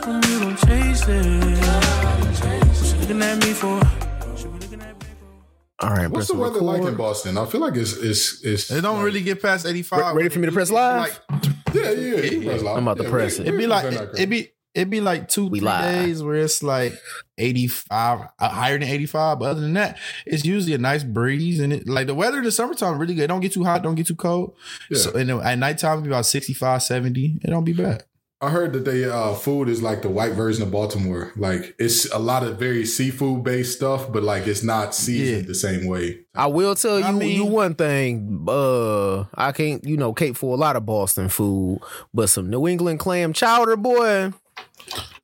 prosper, you gon' chase it. Looking at me for? What you looking at me for? All right, What's the weather like in Boston? I feel like it's it's it's. It don't like- really get past 85. Ready for me to press live? Yeah, yeah. yeah. Press live. I'm about to Yeah, press it. It'd be like we're it, crazy. it be it'd be like two We three live. days where it's like 85 uh, higher than 85 but other than that it's usually a nice breeze and it like the weather in the summertime really good it don't get too hot don't get too cold Yeah. so and at nighttime it'd be about 65 70 it don't be bad I heard that they uh, food is like the white version of Baltimore. Like it's a lot of very seafood based stuff, but like it's not seasoned Yeah. the same way. I will tell you I mean- you one thing. Uh, I can't, you know, cape for a lot of Boston food, but some New England clam chowder, boy.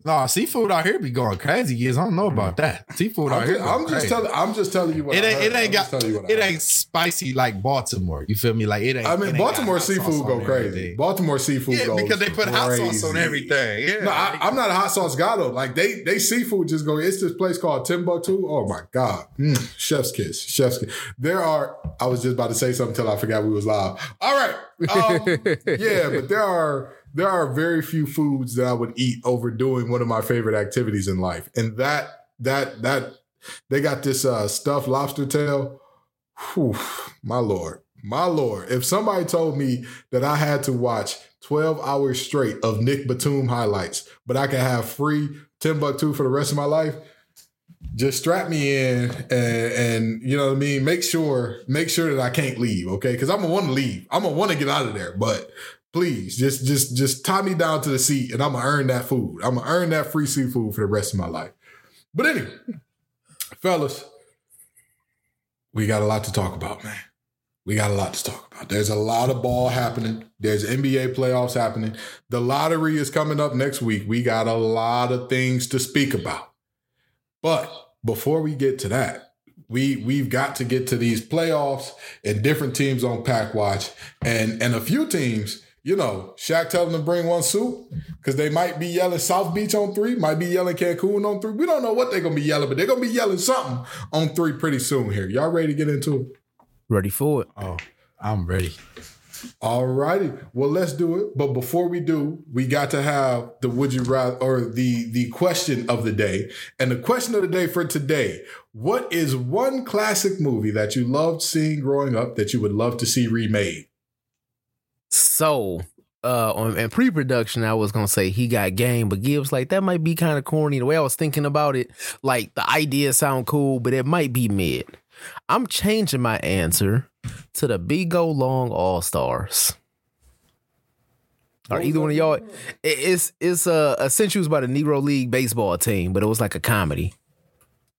No seafood out here be going crazy kids i don't know about that seafood out I'm here just, I'm just telling. I'm just telling you what it I ain't, heard. it ain't I'm got you what I it heard. ain't spicy like Baltimore. You feel me? Like it ain't. I mean, ain't Baltimore seafood go crazy. everything. Baltimore seafood Yeah, because they put hot sauce on everything. Yeah, No, I, I'm not a hot sauce guy though. Like they, they seafood just go. It's this place called Timbuktu. Oh my god, Mm, chef's kiss, chef's kiss. There are. I was just about to say something until I forgot we was live. All right, um, yeah, but there are there are very few foods that I would eat over doing one of my favorite activities in life, and that that that they got this uh, stuffed lobster tail. Whew, my lord, my lord! If somebody told me that I had to watch 12 hours straight of Nick Batum highlights, but I can have free Timbuktu for the rest of my life, just strap me in and, and you know what I mean? Make sure, make sure that I can't leave, okay? Because I'm gonna want to leave. I'm gonna want to get out of there, but please just just just tie me down to the seat and I'm gonna earn that food. I'm gonna earn that free seafood for the rest of my life. But anyway, fellas, we got a lot to talk about, man. We got a lot to talk about. There's a lot of ball happening. There's NBA playoffs happening. The lottery is coming up next week. We got a lot of things to speak about. But before we get to that, we we've got to get to these playoffs and different teams on pack watch and and a few teams. You know, Shaq telling them to bring one suit because they might be yelling South Beach on three, might be yelling Cancun on three. We don't know what they're gonna be yelling, but they're gonna be yelling something on three pretty soon. Here, y'all ready to get into it? Ready for it? Oh, I'm ready. All righty. Well, let's do it. But before we do, we got to have the would you rather or the the question of the day. And the question of the day for today: What is one classic movie that you loved seeing growing up that you would love to see remade? So, uh, on in pre-production, I was gonna say he got game, but Gibbs like that might be kind of corny. The way I was thinking about it, like the idea sound cool, but it might be mid. I'm changing my answer to the Bingo Long All Stars. Or either one of y'all, it- it's it's uh, was about a Negro League baseball team, but it was like a comedy.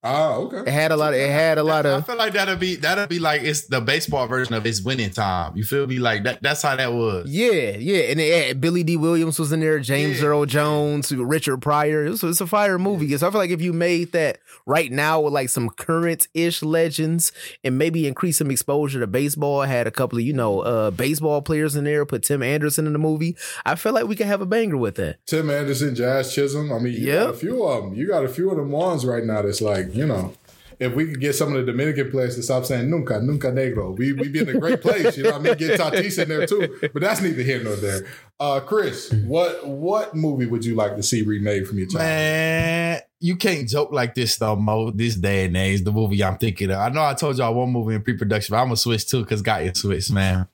Ah, okay. It had a lot. Of, it had a lot of. I feel like that'll be that'll be like it's the baseball version of it's winning time. You feel me? Like that. That's how that was. Yeah, yeah, and it had, Billy Dee Williams was in there, James Yeah. Earl Jones, Richard Pryor. It was, it's a fire movie. So I feel like if you made that right now with like some current ish legends and maybe increase some exposure to baseball, had a couple of you know uh, baseball players in there, put Tim Anderson in the movie. I feel like we could have a banger with that. Tim Anderson, Jazz Chisholm. I mean, you Yep. got a few of them. You got a few of them ones right now. That's like you know. If we could get some of the Dominican players to stop saying "nunca, nunca negro," we we be in a great place. You know, I mean, get Tatis in there too. But that's neither here nor there. Uh, Chris, what what movie would you like to see remade from your childhood? Man, you can't joke like this though, Mo. This day and age, the movie I'm thinking of. I know I told y'all one movie in pre-production, but I'm gonna switch too because got it switched, man.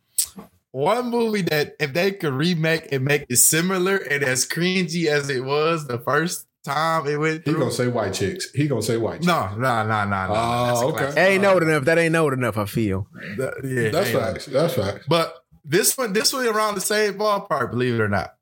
One movie that if they could remake and make it similar and as cringy as it was the first time it went He gonna say white chicks. He gonna say white. Chicks. no, no, no, no, no. Oh, okay. classic. Ain't old enough. That ain't old enough. I feel. That- yeah, That's ain't facts. That's facts. But this one, this one around the same ballpark, believe it or not.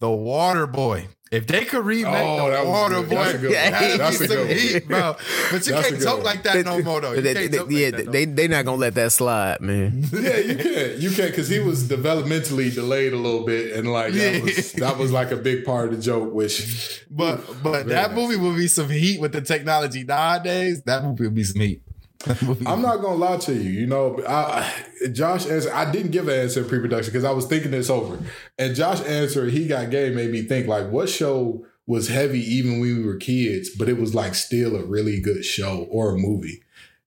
The Water Boy. If they could remake Oh, the that was Water. Boy, That's a good one. that'd That's a good heat, bro. But you That's can't talk one. like that no more, though. You They, can't they, joke like yeah, that no they they not gonna let that slide, man. Yeah, you can't, You can't, because he was developmentally delayed a little bit, and like Yeah. that was that was like a big part of the joke. Which But but that nice. movie would be some heat with the technology nowadays. That movie would be some heat. I'm not gonna lie to you. You know, I, I- Josh answer. I didn't give an answer in pre-production because I was thinking this over, and Josh answer he got game made me think like what show was heavy even when we were kids, but it was like still a really good show or a movie.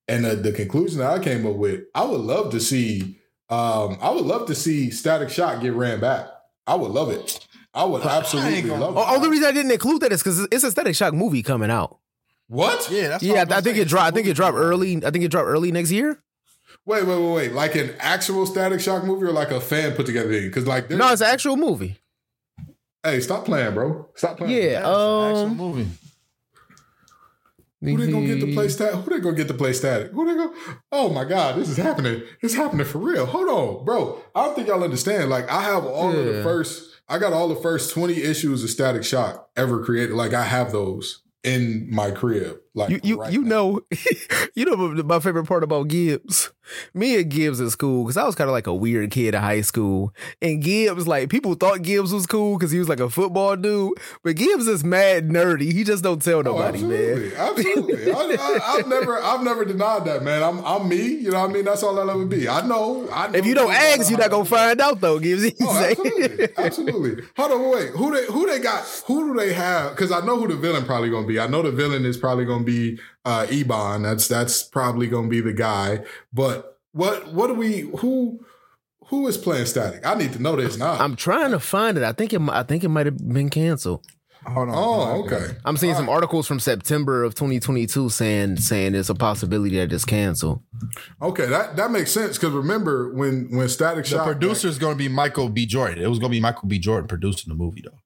And uh, the conclusion that I came up with, I would love to see. Um, I would love to see Static Shock get ran back. I would love it. I would absolutely gonna- love that. only reason I didn't include that is because it's a Static Shock movie coming out. What? Yeah, that's Yeah, I'm I think saying. it dropped. I think it dropped early. I think it dropped early next year. Wait, wait, wait, wait. Like an actual Static Shock movie or like a fan put together thing? Because like, No, it's an actual movie. hey, stop playing, bro. Stop playing. Yeah. Yeah, it's an actual Um. movie. Who they gonna get to play static? Who they gonna get to play static? Who they go? Oh my god, this is happening. It's happening for real. Hold on, bro. I don't think y'all understand. Like, I have all of the first. I got all the first twenty issues of Static Shock ever created. Like, I have those in my crib. Like, You you right you know you know my favorite part about Gibbs. Me and Gibbs in school because I was kind of like a weird kid in high school, and Gibbs like people thought Gibbs was cool because he was like a football dude, but Gibbs is mad nerdy. He just don't tell Oh, nobody, man. absolutely, absolutely. I, I've never, I've never denied that, man. I'm, I'm me. You know what I mean? That's all I'll ever be. I know. I know If you don't ask, you're not gonna find out though, Gibbs. Oh, absolutely, absolutely. Hold on, wait. Who they who they got? Who do they have? Because I know who the villain probably gonna be. I know the villain is probably gonna be uh Ebon. That's that's probably gonna be the guy. But what what do we who who is playing static? I need to know this now. I'm trying to find it. I think it. I think it might have been canceled. Hold on. oh, okay. I'm seeing some articles from September of 2022 saying saying it's a possibility that it's canceled. Okay, that that makes sense. Because remember when when Static The Shock producer is going to be Michael B. Jordan. It was going to be Michael B. Jordan producing the movie, though.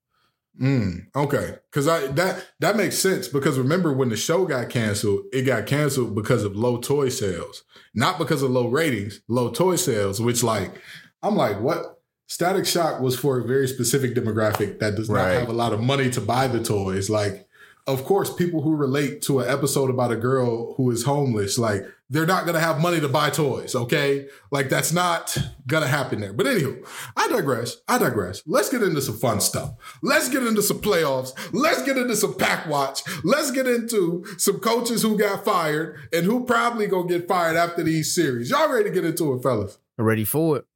Mm, okay, because I that that makes sense because remember when the show got canceled, it got canceled because of low toy sales, not because of low ratings, low toy sales. Which like I'm like, what? Static Shock was for a very specific demographic that does not have a lot of money to buy the toys. Like, of course, people who relate to an episode about a girl who is homeless, like they're not gonna have money to buy toys. Okay, like that's not gonna happen there. But anywho, I digress. I digress. Let's get into some fun stuff. Let's get into some playoffs. Let's get into some pack watch. Let's get into some coaches who got fired and who probably gonna get fired after these series. Y'all ready to get into it, fellas? Ready for it?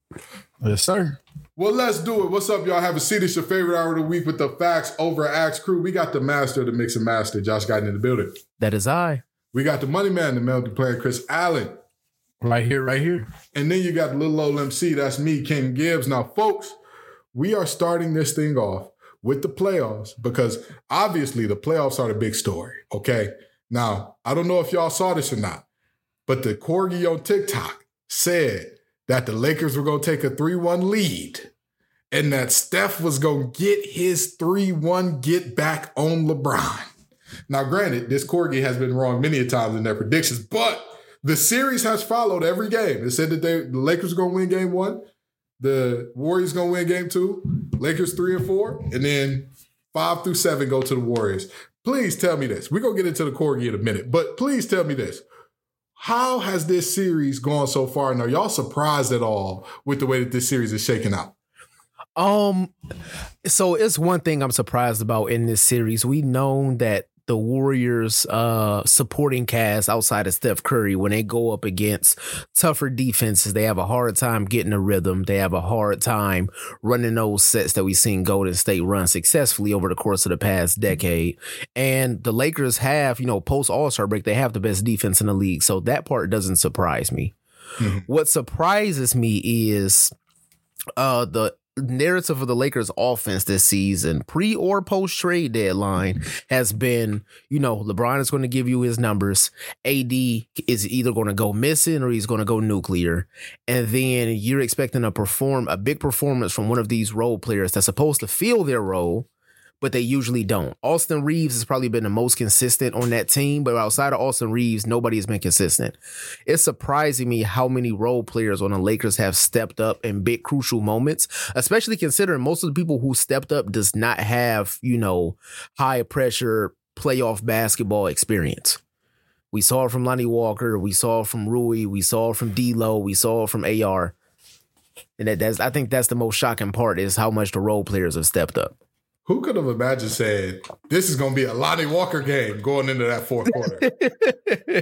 Yes, sir. Well, let's do it. What's up, y'all? Have a seat. It's your favorite hour of the week with the facts over at Axe Crew. We got the master of the mix and master, Josh Guyton in the building. That is I. We got the money man, the melody player, Chris Allen. Right here, right here. And then you got the little old MC, that's me, Ken Gibbs. Now, folks, we are starting this thing off with the playoffs because obviously the playoffs are the big story. Okay. Now, I don't know if y'all saw this or not, but the corgi on TikTok said that the Lakers were going to take a 3 1 lead and that Steph was going to get his 3 1 get back on LeBron. Now, granted, this corgi has been wrong many a times in their predictions, but the series has followed every game. It said that they, the Lakers are going to win game one, the Warriors going to win game two, Lakers three and four, and then five through seven go to the Warriors. Please tell me this. We're going to get into the corgi in a minute, but please tell me this. How has this series gone so far? And are y'all surprised at all with the way that this series is shaking out? Um, so it's one thing I'm surprised about in this series. We known that the Warriors uh supporting cast outside of Steph Curry when they go up against tougher defenses, they have a hard time getting a rhythm. They have a hard time running those sets that we've seen Golden State run successfully over the course of the past decade. And the Lakers have, you know, post All-Star break, they have the best defense in the league. So that part doesn't surprise me. What surprises me is uh the narrative of the Lakers offense this season, pre or post trade deadline, has been, you know, LeBron is going to give you his numbers. AD is either going to go missing or he's going to go nuclear. And then you're expecting to perform a big performance from one of these role players that's supposed to fill their role, but they usually don't. Austin Reaves has probably been the most consistent on that team, but outside of Austin Reaves, nobody has been consistent. It's surprising me how many role players on the Lakers have stepped up in big crucial moments, especially considering most of the people who stepped up does not have, you know, high pressure playoff basketball experience. We saw it from Lonnie Walker, we saw it from Rui, we saw it from D'Lo, we saw it from AR. And that, that's I think that's the most shocking part is how much the role players have stepped up. Who could have imagined saying this is going to be a Lonnie Walker game going into that fourth quarter?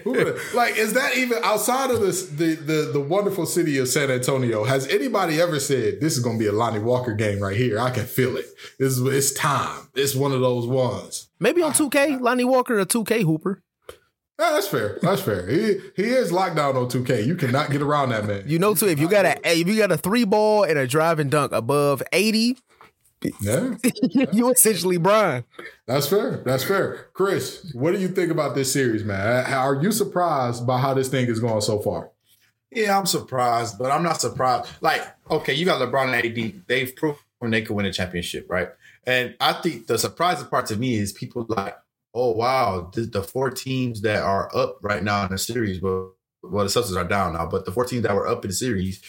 Who like, is that even outside of this the, the the wonderful city of San Antonio? Has anybody ever said this is going to be a Lonnie Walker game right here? I can feel it. This is it's time. It's one of those ones. Maybe on 2K, Lonnie Walker, a 2K hooper. Yeah, that's fair. That's fair. He he is locked down on 2K. You cannot get around that man. You know, too, if you got a if you got a three ball and a drive and dunk above 80, Yeah, you essentially Brian. that's fair. That's fair. Chris, what do you think about this series, man? Are you surprised by how this thing is going so far? Yeah, I'm surprised, but I'm not surprised. Like, okay, you got LeBron and AD. They've proven they could win a championship, right? And I think the surprising part to me is people like, oh wow, the, the four teams that are up right now in the series, well, well, the Celtics are down now, but the four teams that were up in the series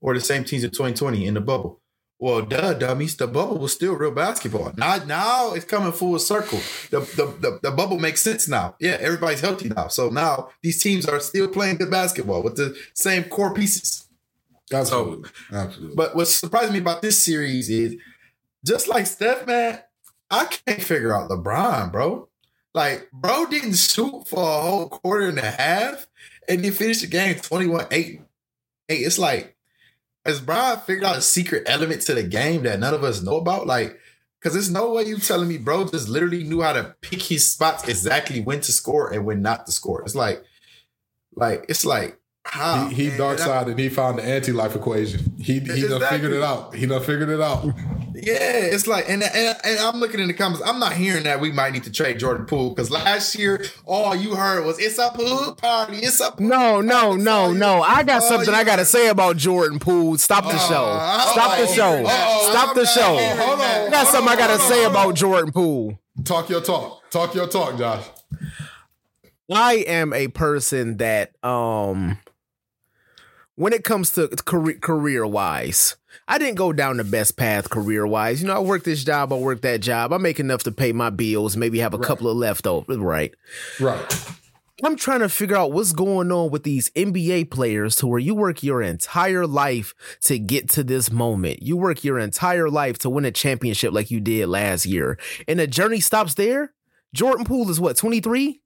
were the same teams in 2020 in the bubble. Well, duh, dummies. The bubble was still real basketball. Now, now it's coming full circle. The, the, the, the bubble makes sense now. Yeah, everybody's healthy now. So now these teams are still playing good basketball with the same core pieces. Absolutely. Absolutely. But what's surprising me about this series is just like Steph, man, I can't figure out LeBron, bro. Like, bro didn't shoot for a whole quarter and a half and he finished the game 21 8. Hey, It's like, has Brian figured out a secret element to the game that none of us know about? Like, because there's no way you telling me bro just literally knew how to pick his spots exactly when to score and when not to score. It's like, like, it's like, how? he he man? dark And side and he found the anti life equation. He he done figured it out. He done figured it out. Yeah, it's like, and, and and I'm looking in the comments. I'm not hearing that we might need to trade Jordan Poole because last year all you heard was it's a pool party. It's a No, no, party." no, no. I got something I got to say about Jordan Poole. Stop the show. Uh, Stop the show. Stop the show. Hold on. I got something I got to say about. Jordan Poole. Talk your talk. Talk your talk, Josh. I am a person that um when it comes to career career wise, I didn't go down the best path career wise. You know, I work this job, I work that job. I make enough to pay my bills, maybe have a Right. couple of leftovers, right? Right. I'm trying to figure out what's going on with these NBA players to where you work your entire life to get to this moment. You work your entire life to win a championship like you did last year. And the journey stops there. Jordan Poole is what, 23?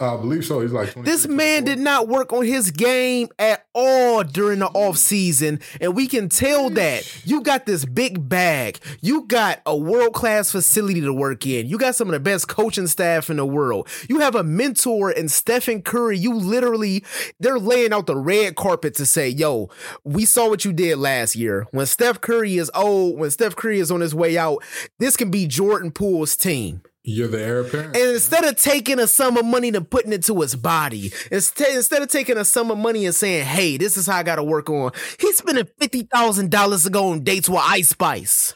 I believe so. He's like This man 24. did not work on his game at all during the offseason. And we can tell that you got this big bag. You got a world class facility to work in. You got some of the best coaching staff in the world. You have a mentor in Stephen Curry. You literally, they're laying out the red carpet to say, yo, we saw what you did last year. When Steph Curry is old, when Steph Curry is on his way out, this can be Jordan Poole's team. You're the heir apparent. And instead of taking a sum of money and putting it to his body, instead instead of taking a sum of money and saying, "Hey, this is how I got to work on," he's spending fifty thousand dollars to go on dates with Ice Spice.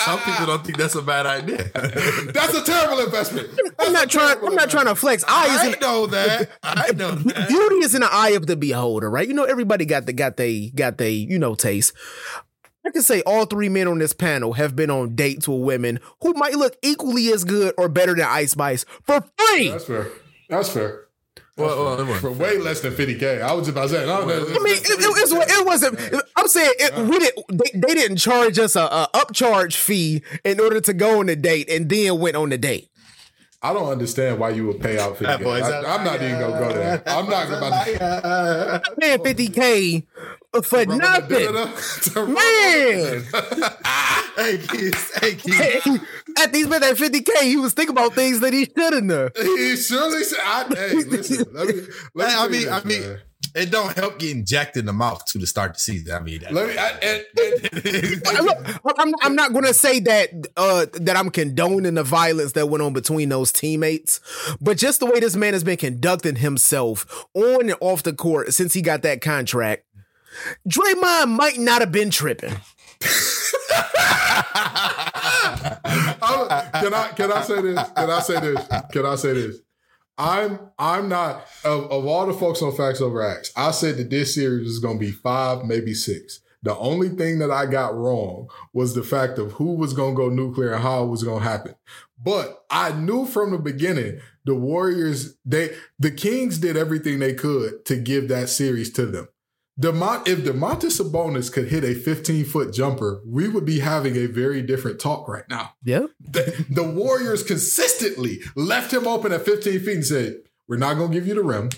Some people don't think that's a bad idea. That's a terrible investment. I'm not trying. I'm not trying to flex. I is I in, know that. I know that. beauty is in the eye of the beholder, right? You know, everybody got the got they got they you know taste. I can say all three men on this panel have been on dates with women who might look equally as good or better than Ice Spice for free. That's fair. That's fair. Well, well, well. For way less than 50K. I was just about to say, no, no, I mean, it, it, was, it wasn't. I'm saying it, we did. They, they didn't charge us a, a upcharge fee in order to go on the date, and then went on the date. I don't understand why you would pay out 50K. That boy's a I, am not even going to go there. I'm not about to. Man, 50k for nothing. Man, hey kids, hey kids. at these men at 50k, he was thinking about things that he shouldn't have. He surely said, I, hey, listen, let me, let me I mean, I mean, man. it don't help getting jacked in the mouth to the start the season. I mean, let me, I, and, and, Look, I'm, I'm not going to say that uh, that I'm condoning the violence that went on between those teammates, but just the way this man has been conducting himself on and off the court since he got that contract, Draymond might not have been tripping. I- can I can I say this? Can I say this? Can I say this? I'm I'm not of, of all the folks on Facts Over Acts. I said that this series is going to be five, maybe six. The only thing that I got wrong was the fact of who was going to go nuclear and how it was going to happen. But I knew from the beginning the Warriors they the Kings did everything they could to give that series to them. Demont, if Domantas Sabonis could hit a 15 foot jumper, we would be having a very different talk right now. Yeah. The, the Warriors consistently left him open at 15 feet and said, We're not going to give you the rim.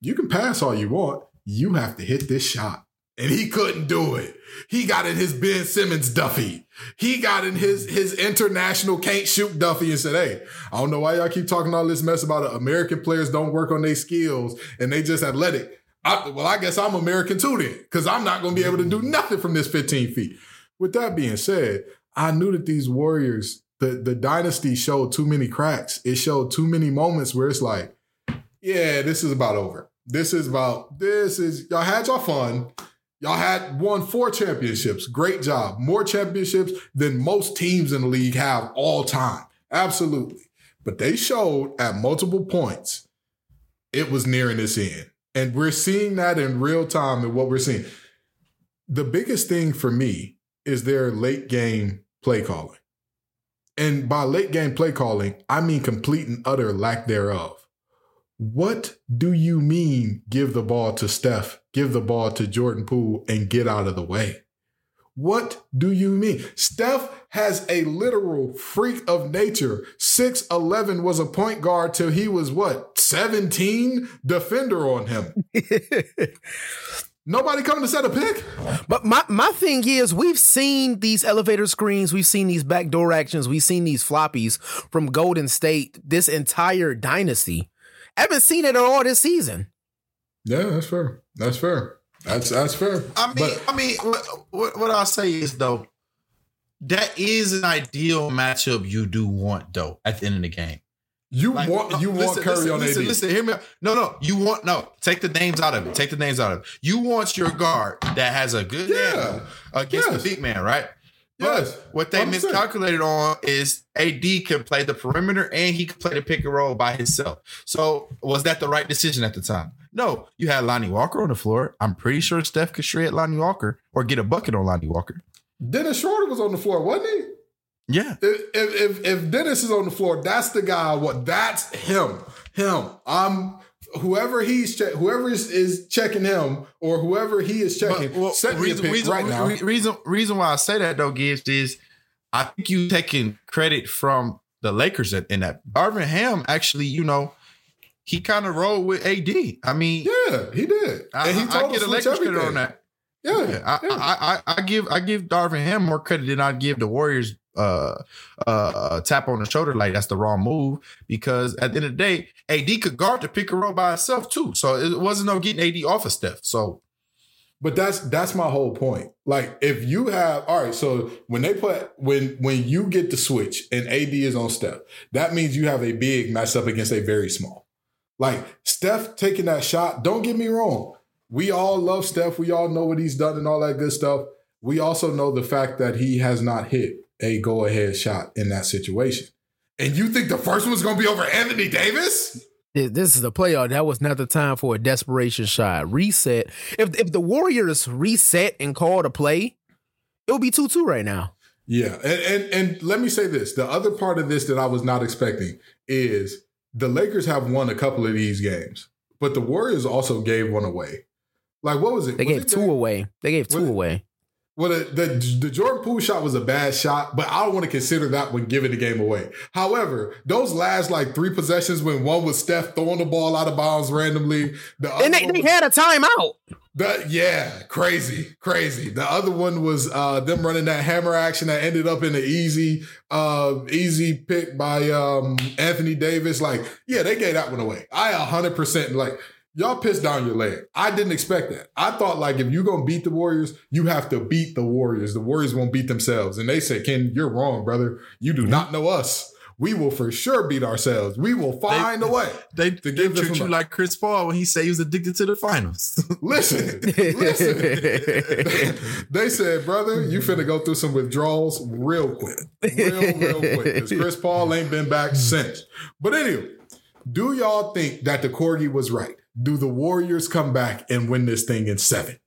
You can pass all you want. You have to hit this shot. And he couldn't do it. He got in his Ben Simmons Duffy. He got in his, his international can't shoot Duffy and said, Hey, I don't know why y'all keep talking all this mess about it. American players don't work on their skills and they just athletic. I, well, I guess I'm American too then, because I'm not going to be able to do nothing from this 15 feet. With that being said, I knew that these Warriors, the, the dynasty showed too many cracks. It showed too many moments where it's like, yeah, this is about over. This is about, this is, y'all had your fun. Y'all had won four championships. Great job. More championships than most teams in the league have all time. Absolutely. But they showed at multiple points it was nearing its end. And we're seeing that in real time in what we're seeing. The biggest thing for me is their late game play calling. And by late game play calling, I mean complete and utter lack thereof. What do you mean give the ball to Steph, give the ball to Jordan Poole, and get out of the way? What do you mean? Steph has a literal freak of nature. 6'11 was a point guard till he was what, 17? Defender on him. Nobody coming to set a pick? But my, my thing is, we've seen these elevator screens, we've seen these backdoor actions, we've seen these floppies from Golden State this entire dynasty. I haven't seen it at all this season. Yeah, that's fair. That's fair. That's that's fair. I mean, But- I mean, what, what, what I'll say is though, that is an ideal matchup you do want though at the end of the game. You Like, want you want Curry listen, on listen, AD. Listen, hear me. out. No, no, you want no. Take the names out of it. Take the names out of it. You want your guard that has a good Yeah. against Yes. the big man, right? Yes. But what they 100%. miscalculated on is AD can play the perimeter and he can play the pick and roll by himself. So was that the right decision at the time? No, you had Lonnie Walker on the floor. I'm pretty sure Steph could shred Lonnie Walker or get a bucket on Lonnie Walker. Dennis Schroeder was on the floor, wasn't he? Yeah. If, if if if Dennis is on the floor, that's the guy. What? that's him. Him. I'm whoever he's check, whoever is, is checking him or whoever he is checking. But, well, set me a pick reason, right now. reason reason why I say that though, Gibbs, is I think you taking credit from the Lakers in, in that. Darvin Ham actually, you know, he kind of rolled with AD. I mean, yeah, he did, I, and he told I get a switch Lakers credit everything. on that. Yeah, Yeah, I, yeah. I, I, I give I give Darvin Ham more credit than I give the Warriors uh uh tap on the shoulder like that's the wrong move because at the end of the day, AD could guard the pick and roll by himself too. So it wasn't no getting AD off of Steph. So But that's that's my whole point. Like if you have all right, so when they put when when you get the switch and AD is on Steph, that means you have a big matched up against a very small. Like Steph taking that shot, don't get me wrong. We all love Steph. We all know what he's done and all that good stuff. We also know the fact that he has not hit a go ahead shot in that situation. And you think the first one's gonna be over Anthony Davis? This is a playoff. That was not the time for a desperation shot. Reset. If if the Warriors reset and call a play, it would be 2 2 right now. Yeah, and, and and let me say this: the other part of this that I was not expecting is the Lakers have won a couple of these games, but the Warriors also gave one away. Like what was it? They Was gave it two game- away. They gave two Was away. Well, the, the the Jordan Poole shot was a bad shot, but I don't want to consider that one giving the game away. However, those last like three possessions when one was Steph throwing the ball out of bounds randomly, the And they, they was- had a timeout. The, yeah, crazy, crazy. The other one was uh, them running that hammer action that ended up in an easy, uh, easy pick by um, Anthony Davis. Like, yeah, they gave that one away. I hundred percent like y'all pissed down your leg. I didn't expect that. I thought like if you're gonna beat the Warriors, you have to beat the Warriors. The Warriors won't beat themselves. And they said, Ken, you're wrong, brother. You do not know us. We will for sure beat ourselves. We will find a way. they, To give this treat you like Chris Paul when he said he was addicted to the finals. Listen, listen. they said, brother, you finna go through some withdrawals real quick. Real, real quick. Because Chris Paul ain't been back since. But anyway, do y'all think that the Corgi was right? Do the Warriors come back and win this thing in seven?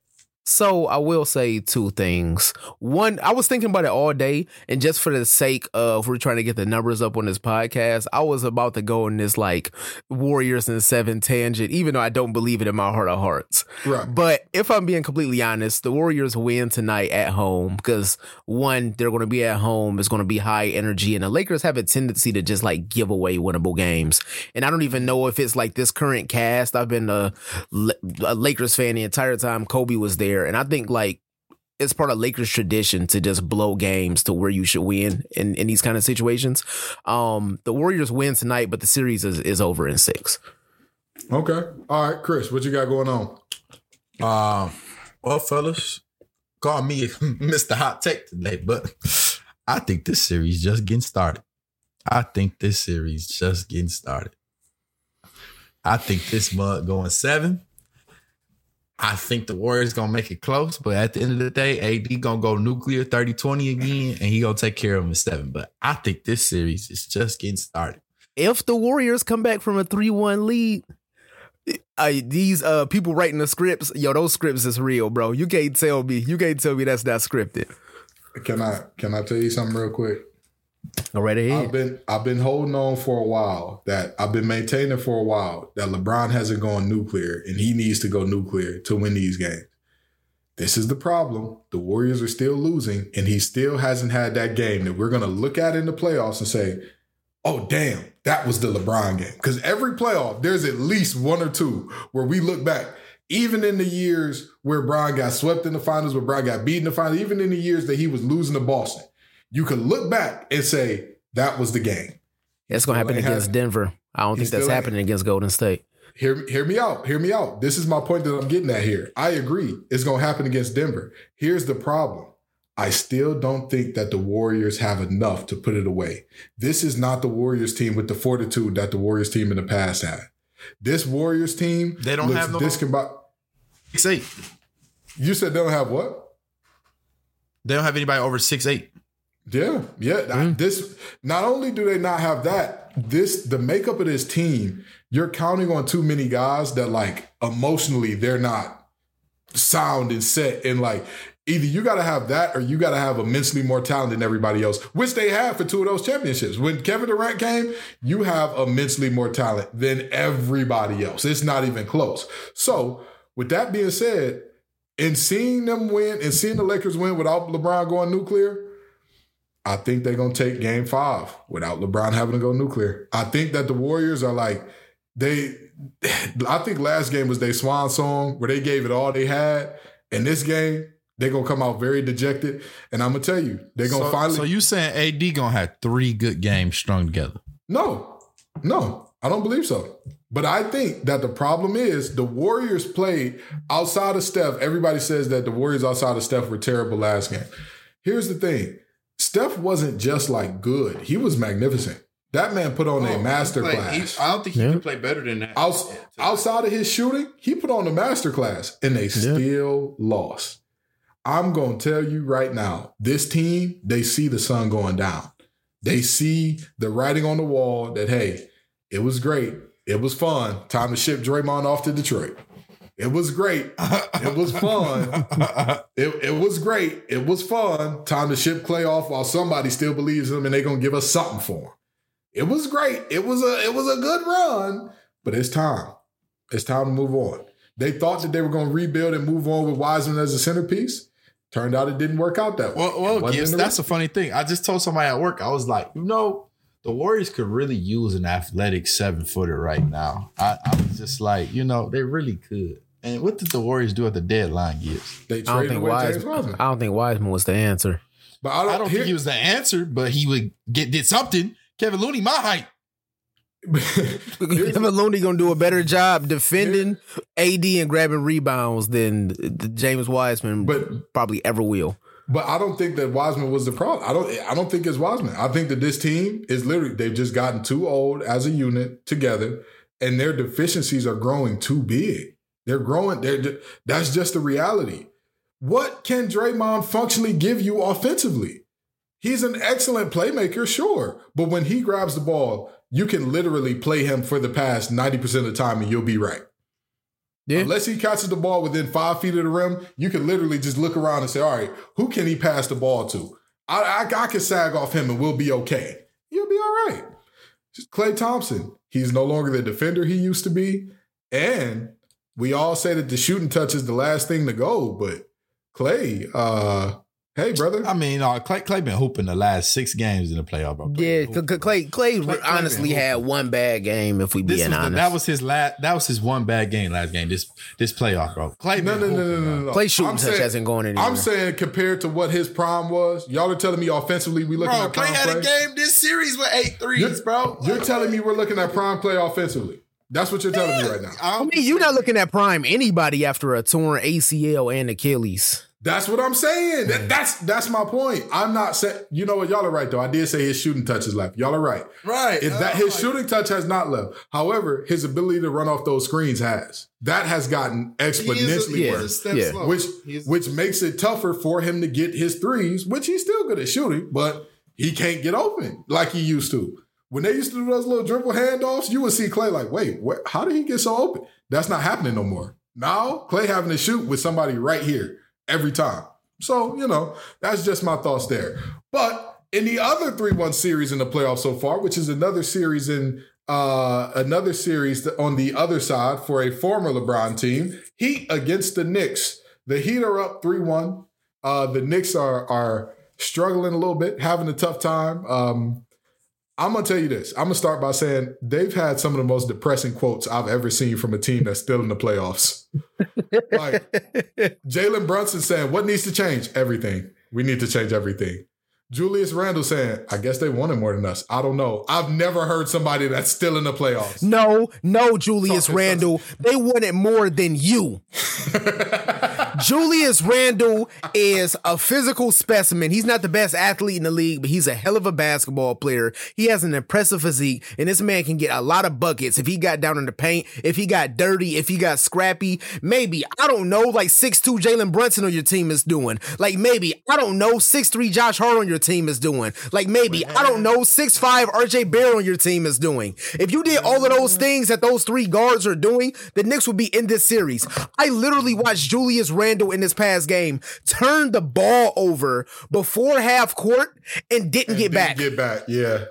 So I will say two things. One, I was thinking about it all day, and just for the sake of we're trying to get the numbers up on this podcast, I was about to go in this like Warriors and seven tangent, even though I don't believe it in my heart of hearts. Right. But if I'm being completely honest, the Warriors win tonight at home because one, they're going to be at home. It's going to be high energy, and the Lakers have a tendency to just like give away winnable games. And I don't even know if it's like this current cast. I've been a, a Lakers fan the entire time Kobe was there, and I think like it's part of Lakers tradition to just blow games to where you should win in, in these kind of situations. Um, the Warriors win tonight, but the series is, is over in six. Okay. All right, Chris, what you got going on? Um, well, fellas, call me Mr. Hot Take today, but I think this series just getting started. I think this series just getting started. I think this month going seven. I think the Warriors gonna make it close, but at the end of the day, AD gonna go nuclear 30-20 again, and he gonna take care of him in seven. But I think this series is just getting started. If the Warriors come back from a 3 1 lead, I, these uh people writing the scripts, yo, those scripts is real, bro. You can't tell me, you can't tell me that's not scripted. Can I can I tell you something real quick? Ahead. I've been I've been holding on for a while that I've been maintaining for a while that LeBron hasn't gone nuclear and he needs to go nuclear to win these games. This is the problem. The Warriors are still losing and he still hasn't had that game that we're going to look at in the playoffs and say, "Oh damn, that was the LeBron game." Cuz every playoff there's at least one or two where we look back even in the years where Brian got swept in the finals, where Brian got beaten in the finals, even in the years that he was losing to Boston, you could look back and say that was the game. That's gonna happen against had- Denver. I don't He think that's still ain't- happening against Golden State. Hear, hear me out. Hear me out. This is my point that I'm getting at here. I agree. It's going to happen against Denver. Here's the problem. I still don't think that the Warriors have enough to put it away. This is not the Warriors team with the fortitude that the Warriors team in the past had. This Warriors team They don't looks have no- discombi- Six eight. You said they don't have what? They don't have anybody over six eight. Yeah, yeah. I- mm. This not only do they not have that, this the makeup of this team. You're counting on too many guys that like emotionally they're not sound and set and like either you got to have that or you got to have immensely more talent than everybody else, which they have for two of those championships. When Kevin Durant came, you have immensely more talent than everybody else. It's not even close. So, with that being said, and seeing them win and seeing the Lakers win without LeBron going nuclear, I think they're gonna take game five without LeBron having to go nuclear. I think that the Warriors are like they I think last game was their swan song where they gave it all they had. And this game, they're gonna come out very dejected. And I'm gonna tell you, they're gonna so, finally So you saying AD gonna have three good games strung together? No, no, I don't believe so. But I think that the problem is the Warriors played outside of Steph. Everybody says that the Warriors outside of Steph were terrible last game. Here's the thing Steph wasn't just like good, he was magnificent. That man put on a oh, master class. I don't think he Yeah. could play better than that. Outs- outside of his shooting, he put on a master class and they still lost. I'm going to tell you right now, this team, they see the sun going down. They see the writing on the wall that, hey, it was great. It was fun. Time to ship Draymond off to Detroit. It was great. It was fun. It, it was great. It was fun. Time to ship Klay off while somebody still believes in him and they're gonna give us something for him. It was great. It was a it was a good run, but it's time. It's time to move on. They thought that they were gonna rebuild and move on with Wiseman as a centerpiece. Turned out it didn't work out that way. Well, well yes, that's a funny thing. I just told somebody at work, I was like, you know, the Warriors could really use an athletic seven footer right now. I, I was just like, you know, they really could. And what did the Warriors do at the deadline, Gibbs? They I don't traded think away James Wiseman. Wiseman. I don't think Wiseman was the answer. But I don't, I don't here- think he was the answer, but he would get did something. Kevin Looney, my height. Here's Kevin Looney gonna do a better job defending AD and grabbing rebounds than the James Wiseman But- probably ever will. But I don't think that Wiseman was the problem. I don't. I don't think it's Wiseman. I think that this team is literally they've just gotten too old as a unit together, and their deficiencies are growing too big. They're growing. They're that's just the reality. What can Draymond functionally give you offensively? He's an excellent playmaker, sure, but when he grabs the ball, you can literally play him for the past ninety percent of the time, and you'll be right. Yeah. Unless he catches the ball within five feet of the rim, you can literally just look around and say, all right, who can he pass the ball to? I, I, I can sag off him and we'll be okay. You'll be all right. Klay Thompson, he's no longer the defender he used to be. And we all say that the shooting touch is the last thing to go, but Klay, uh, hey, brother. I mean, uh, Klay, Klay been hooping the last six games in the playoff, bro. Yeah, C- C- Klay, Klay, Klay- Klay honestly had one bad game. If we This being was the, that was his last. That was his one bad game last game. This this playoff, bro. Klay, No, no, no, no, no, bro. no, no. Klay shooting I'm touch saying- hasn't gone anywhere. I'm saying compared to what his prime was, y'all are telling me offensively we looking Bro, at Klay prime had play? a game this series with eight threes, You're- bro. You're telling me we're looking at prime play offensively. That's what you're telling me right now. I mean, you're not looking at prime anybody after a torn ACL and Achilles. That's what I'm saying. That, that's that's my point. I'm not saying. You know what? Y'all are right though. I did say his shooting touch is left. Y'all are right. Right. If that Oh, his shooting touch has not left. However, his ability to run off those screens has. That has gotten he is a- exponentially a worse. Yeah. slow. Which He which makes it tougher for him to get his threes, which he's still good at shooting, but he can't get open like he used to. When they used to do those little dribble handoffs, you would see Klay like, wait, what, how did he get so open? That's not happening no more. Now Klay having to shoot with somebody right here every time. So, you know, that's just my thoughts there. But in the other 3-1 series in the playoffs so far, which is another series in uh another series on the other side for a former LeBron team, Heat against the Knicks. The Heat are up 3-1. Uh the Knicks are are struggling a little bit, having a tough time. Um I'm gonna tell you this. I'm gonna start by saying they've had some of the most depressing quotes I've ever seen from a team that's still in the playoffs. like Jalen Brunson saying, "What needs to change? Everything. We need to change everything." Julius Randle saying, "I guess they wanted more than us. I don't know. I've never heard somebody that's still in the playoffs." No, no, Julius Randle. They wanted more than you. Julius Randle is a physical specimen. He's not the best athlete in the league, but he's a hell of a basketball player. He has an impressive physique, and this man can get a lot of buckets if he got down in the paint, if he got dirty, if he got scrappy. Maybe, I don't know, like 6'2 Jalen Brunson on your team is doing. Like maybe, I don't know, 6'3 Josh Hart on your team is doing. Like maybe, I don't know, 6'5 RJ Barrett on your team is doing. If you did all of those things that those three guards are doing, the Knicks would be in this series. I literally watched Julius Randle in this past game turned the ball over before half court and didn't get Didn't back. Get back. Yeah.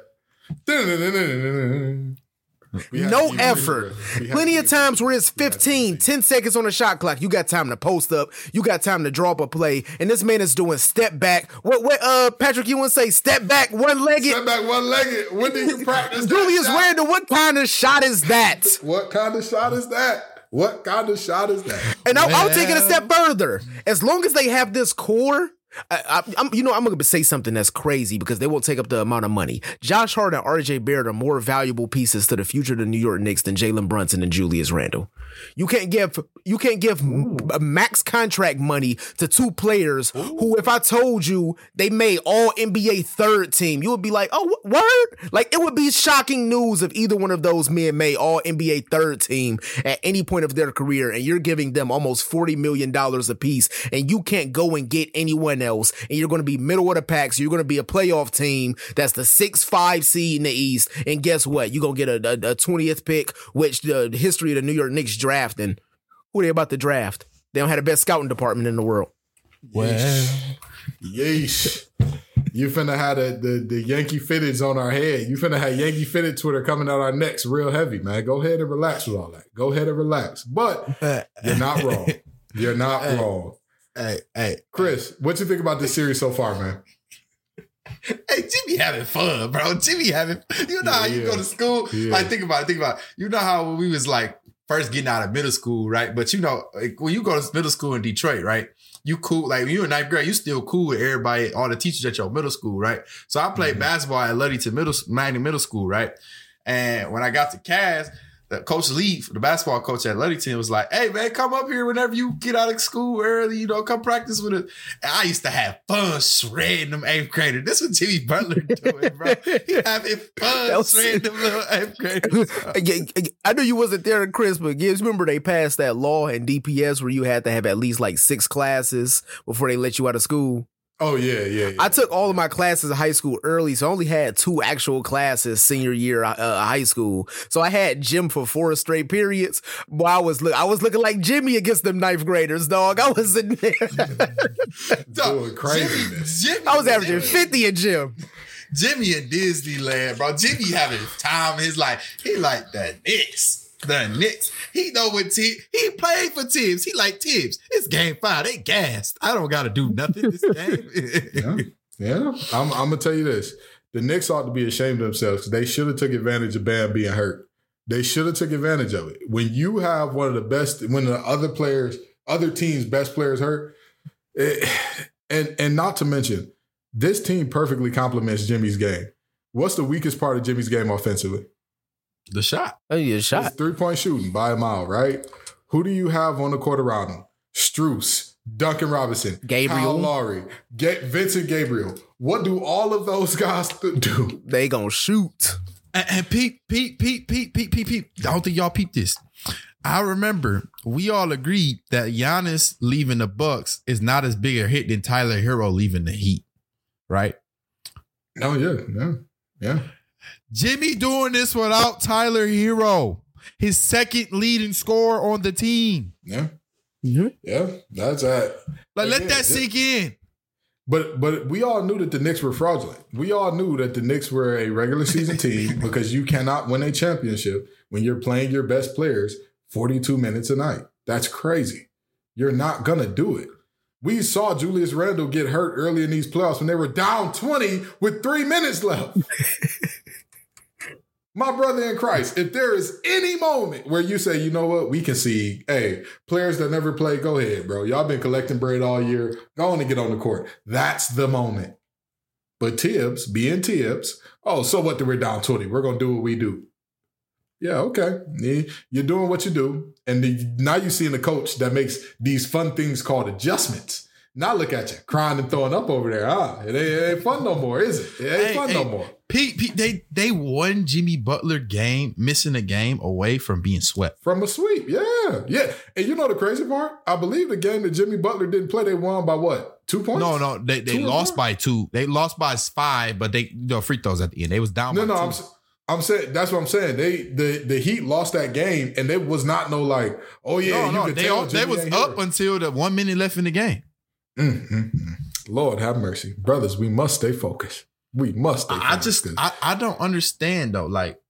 No effort. moving. We had Plenty of times where it's We 15, 10 seconds on the shot clock. You got time to post up. You got time to draw up a play. And this man is doing step back. What what uh Patrick you want to say? Step back, one legged. Step back one legged. When did you practice? that Julius? Randle, what kind of shot is that? What kind of shot is that? What kind of shot is that? And I'll, I'll take it a step further. As long as they have this core, I, I, I'm, you know, I'm going to say something that's crazy because they won't take up the amount of money. Josh Hart and RJ Barrett are more valuable pieces to the future of the New York Knicks than Jalen Brunson and Julius Randle. You can't give you can't give m- max contract money to two players who, if I told you they made all NBA third team, you would be like, oh, word? Like it would be shocking news if either one of those men made all NBA third team at any point of their career, and you're giving them almost forty million dollars a piece, and you can't go and get anyone else, and you're going to be middle of the pack, so you're going to be a playoff team that's the six five seed in the East, and guess what? You're gonna get a twentieth pick, which the history of the New York Knicks drafting. Who they about to draft? They don't have the best scouting department in the world. well, Yeesh. You finna have the, the, the Yankee fitteds on our head. You finna have Yankee fitted Twitter coming out our necks real heavy, man. Go ahead and relax with all that. Go ahead and relax. But you're not wrong. You're not wrong. Hey, hey, Chris, what you think about this series so far, man? Hey, Jimmy having fun, bro. Jimmy having you know how you Yeah. go to school. Yeah. Like think about it, think about it. You know how when we was like first getting out of middle school, right? But you know, like, when you go to middle school in Detroit, right? You cool, like when you in ninth grade, you still cool with everybody, all the teachers at your middle school, right? So I played Mhm. basketball at Ludington Middle Magnet Middle School, right? And when I got to Cass, coach Lee, the basketball coach at Ludington, was like, "Hey man, come up here whenever you get out of school early. You know, come practice with us." And I used to have fun shredding them eighth graders. This was Jimmy Butler doing, bro. He having fun was- shredding them little eighth graders. I know you wasn't there, Chris, but Gibbs, remember they passed that law in DPS where you had to have at least like six classes before they let you out of school. Oh, yeah, yeah, yeah. I took all of my classes in high school early, so I only had two actual classes senior year uh, uh, high school. So I had gym for four straight periods. Boy, I was look, I was looking like Jimmy against them ninth graders, dog. I was in there. Doing craziness. Jimmy, I was averaging Jimmy, fifty in gym. Jimmy in Disneyland, bro. Jimmy having time in his life. He like that Knicks. The Knicks. He know what team. He played for Thibs. He like Thibs. It's game five. They gassed. I don't got to do nothing this game. Yeah, yeah. I'm, I'm gonna tell you this: the Knicks ought to be ashamed of themselves they should have took advantage of Bam being hurt. They should have took advantage of it. When you have one of the best, when the other players, other teams' best players hurt, it, and and not to mention, this team perfectly complements Jimmy's game. What's the weakest part of Jimmy's game offensively? The shot. Oh, yeah, It's shot. three point shooting by a mile, right? Who do you have on the court around him? Strus, Duncan Robinson, Gabriel. Kyle Lowry, Ga- Vincent Gabriel. What do all of those guys do? They gonna shoot. And, and Pete, Pete, Pete, Pete, Pete, Pete, Pete. I don't think y'all peeped this. I remember we all agreed that Giannis leaving the Bucks is not as big a hit than Tyler Herro leaving the Heat, right? Oh yeah, yeah, yeah. Jimmy doing this without Tyler Herro, his second leading scorer on the team. Yeah. Mhm. Yeah. That's that. Like, let Again, that this- sink in. But but we all knew that the Knicks were fraudulent. We all knew that the Knicks were a regular season team because you cannot win a championship when you're playing your best players 42 minutes a night. That's crazy. You're not gonna do it. We saw Julius Randle get hurt early in these playoffs when they were down 20 with three minutes left. My brother in Christ, if there is any moment where you say, you know what, we can see, hey, players that never play, go ahead, bro. Y'all been collecting bread all year. Go on and get on the court. That's the moment. But Thibs, being Thibs, oh, so what? That we're down 20. We're going to do what we do. Yeah, okay. You're doing what you do. And the, now you're seeing a coach that makes these fun things called adjustments. Now look at you, crying and throwing up over there. Ah, it ain't, it ain't fun no more, is it? It ain't Hey, fun hey, no more. Pete, Pete, they they won Jimmy Butler game, missing a game away from being swept. From a sweep, yeah, yeah. And you know the crazy part? I believe the game that Jimmy Butler didn't play, they won by what? Two points? No, no, they they Two lost by two. They lost by five, but they you know, free throws at the end. They was down. no, no. I'm I'm saying that's what I'm saying. They the the Heat lost that game, and it was not no like, oh yeah, no, you no, could they tell all, they was up here. until the one minute left in the game. Mm, mm, mm. Lord have mercy, brothers. We must stay focused. We must. Stay I just I, I don't understand though. Like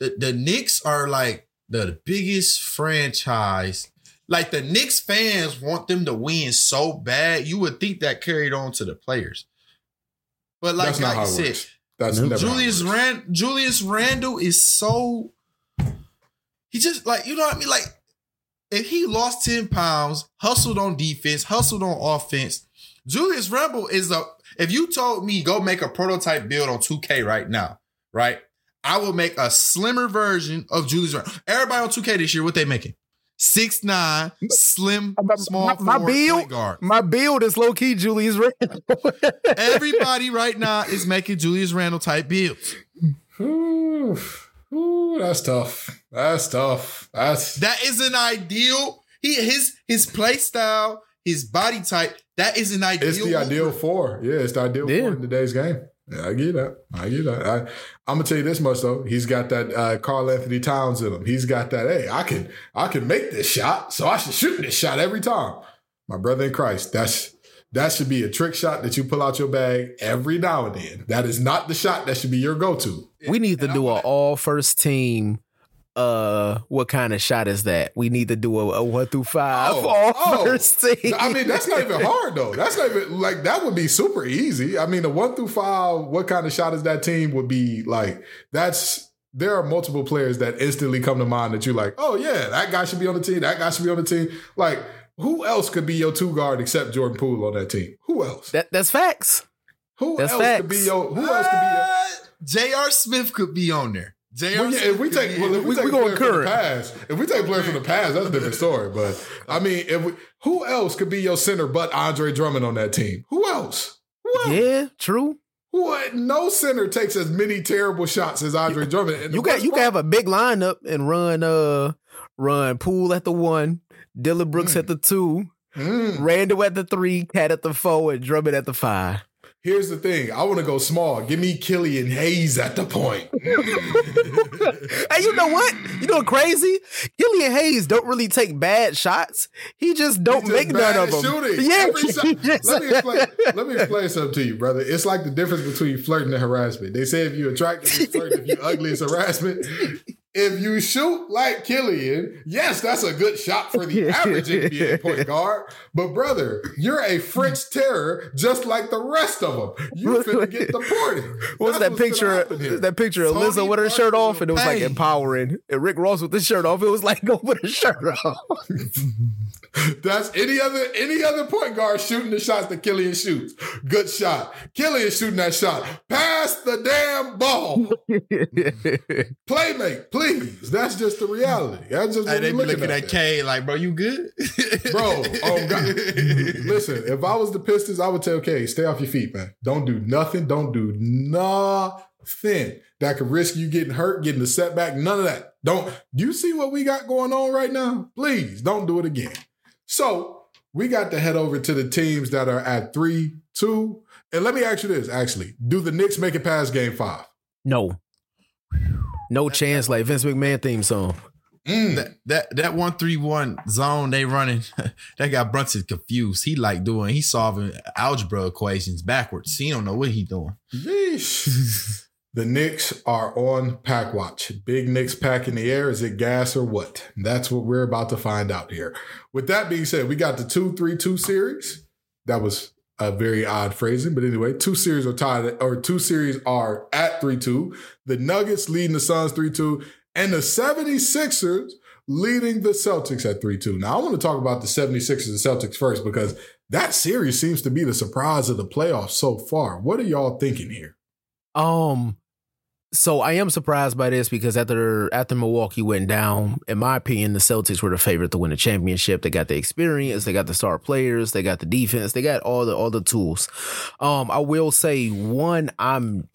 the, the Knicks are like the biggest franchise. Like the Knicks fans want them to win so bad. You would think that carried on to the players. But like, that's not like how you said, works. That's never Julius works. Rand Julius Randle is so he just like you know what I mean? Like if he lost 10 pounds, hustled on defense, hustled on offense, Julius Randle is a if you told me go make a prototype build on 2K right now, right? I will make a slimmer version of Julius Randle. Everybody on 2K this year, what they making? Six nine, slim, small my- my build- guard. My build is low key Julius Randle. Everybody right now is making Julius Randle type builds. Ooh, ooh, that's tough. That's tough. That's That is an ideal. He his his play style, his body type. That is an ideal. It's the ideal hooper. four. Yeah, it's the ideal Yeah. four in today's game. Yeah, I get that. I get that. I, I'm gonna tell you this much though. He's got that uh, Karl-Anthony Towns in him. He's got that. Hey, I can I can make this shot, so I should shoot this shot every time. My brother in Christ, that's that should be a trick shot that you pull out your bag every now and then. That is not the shot that should be your go to. we need to And I do an wanna- all first team. Uh, what kind of shot is that? We need to do a, a one through five Oh, all oh. first team. I mean, that's not even hard though. That's not even like that would be super easy. I mean, the one through five, what kind of shot is that team would be like? That's there are multiple players that instantly come to mind that you're like, oh yeah, that guy should be on the team. That guy should be on the team. Like, who else could be your two guard except Jordan Poole on that team? Who else? That that's facts. Who that's else could be facts. your? Who else could be your? J.R. Smith could be on there. J.R. Well, yeah, if we take be well, in if we, We- take we a going player from the past, if we take a player from the past, that's a different story. But I mean, if we, who else could be your center but Andre Drummond on that team? Who else? Who else? Yeah, true. What? No center takes as many terrible shots as Andre Drummond. And You got you can have a big lineup and run uh run Poole at the one, Dillon Brooks Mm. at the two, Mm. Randle at the three, Cat at the four, and Drummond at the five. Here's the thing. I want to go small. Give me Killian Hayes at the point. Hey, you know what? You know crazy? Killian Hayes don't really take bad shots. He just don't just make none of them. Shooting. Yeah, let me explain. Let me explain something to you, brother. It's like the difference between flirting and harassment. They say if you're attractive, it's flirting. If you're ugly, it's harassment. If you shoot like Killian, yes, that's a good shot for the average NBA point guard. But brother, you're a French terror, just like the rest of them. You finna get deported. What's that picture? finna happen. That picture of Lizzo with her shirt off, and it was like empowering. And Rick Ross with the shirt off, it was like go put a shirt off. That's any other any other point guard shooting the shots that Killian shoots. Good shot. Killian shooting that shot. Pass Pass the damn ball. Playmate, please. That's just the reality. That's just what they we be looking at there. K like, bro, you good? Bro, oh God. Listen, if I was the Pistons, I would tell K, stay off your feet, man. Don't do nothing. Don't do nothing that could risk you getting hurt, getting a setback. None of that. Don't you see what we got going on right now? Please don't do it again. So we got to head over to the teams that are at three, two. And let me ask you this actually. Do the Knicks make it past game five? no. No chance like Vince McMahon theme song. Mm. that that that one three one zone they running, that got Brunson confused. He like doing, he solving algebra equations backwards. He don't know what he doing. The Knicks are on pack watch. Big Knicks pack in the air. Is it gas or what? That's what we're about to find out here. With that being said, we got the 2 3 2 series. That was a very odd phrasing, but anyway, two series are tied, or two series are at 3 2. The Nuggets leading the Suns 3 2, and the 76ers leading the Celtics at 3 2. Now, I want to talk about the 76ers and Celtics first because that series seems to be the surprise of the playoffs so far. What are y'all thinking here? Um, so I am surprised by this because after after Milwaukee went down, in my opinion, the Celtics were the favorite to win the championship. They got the experience, they got the star players, they got the defense, they got all the all the tools. Um, I will say one, I'm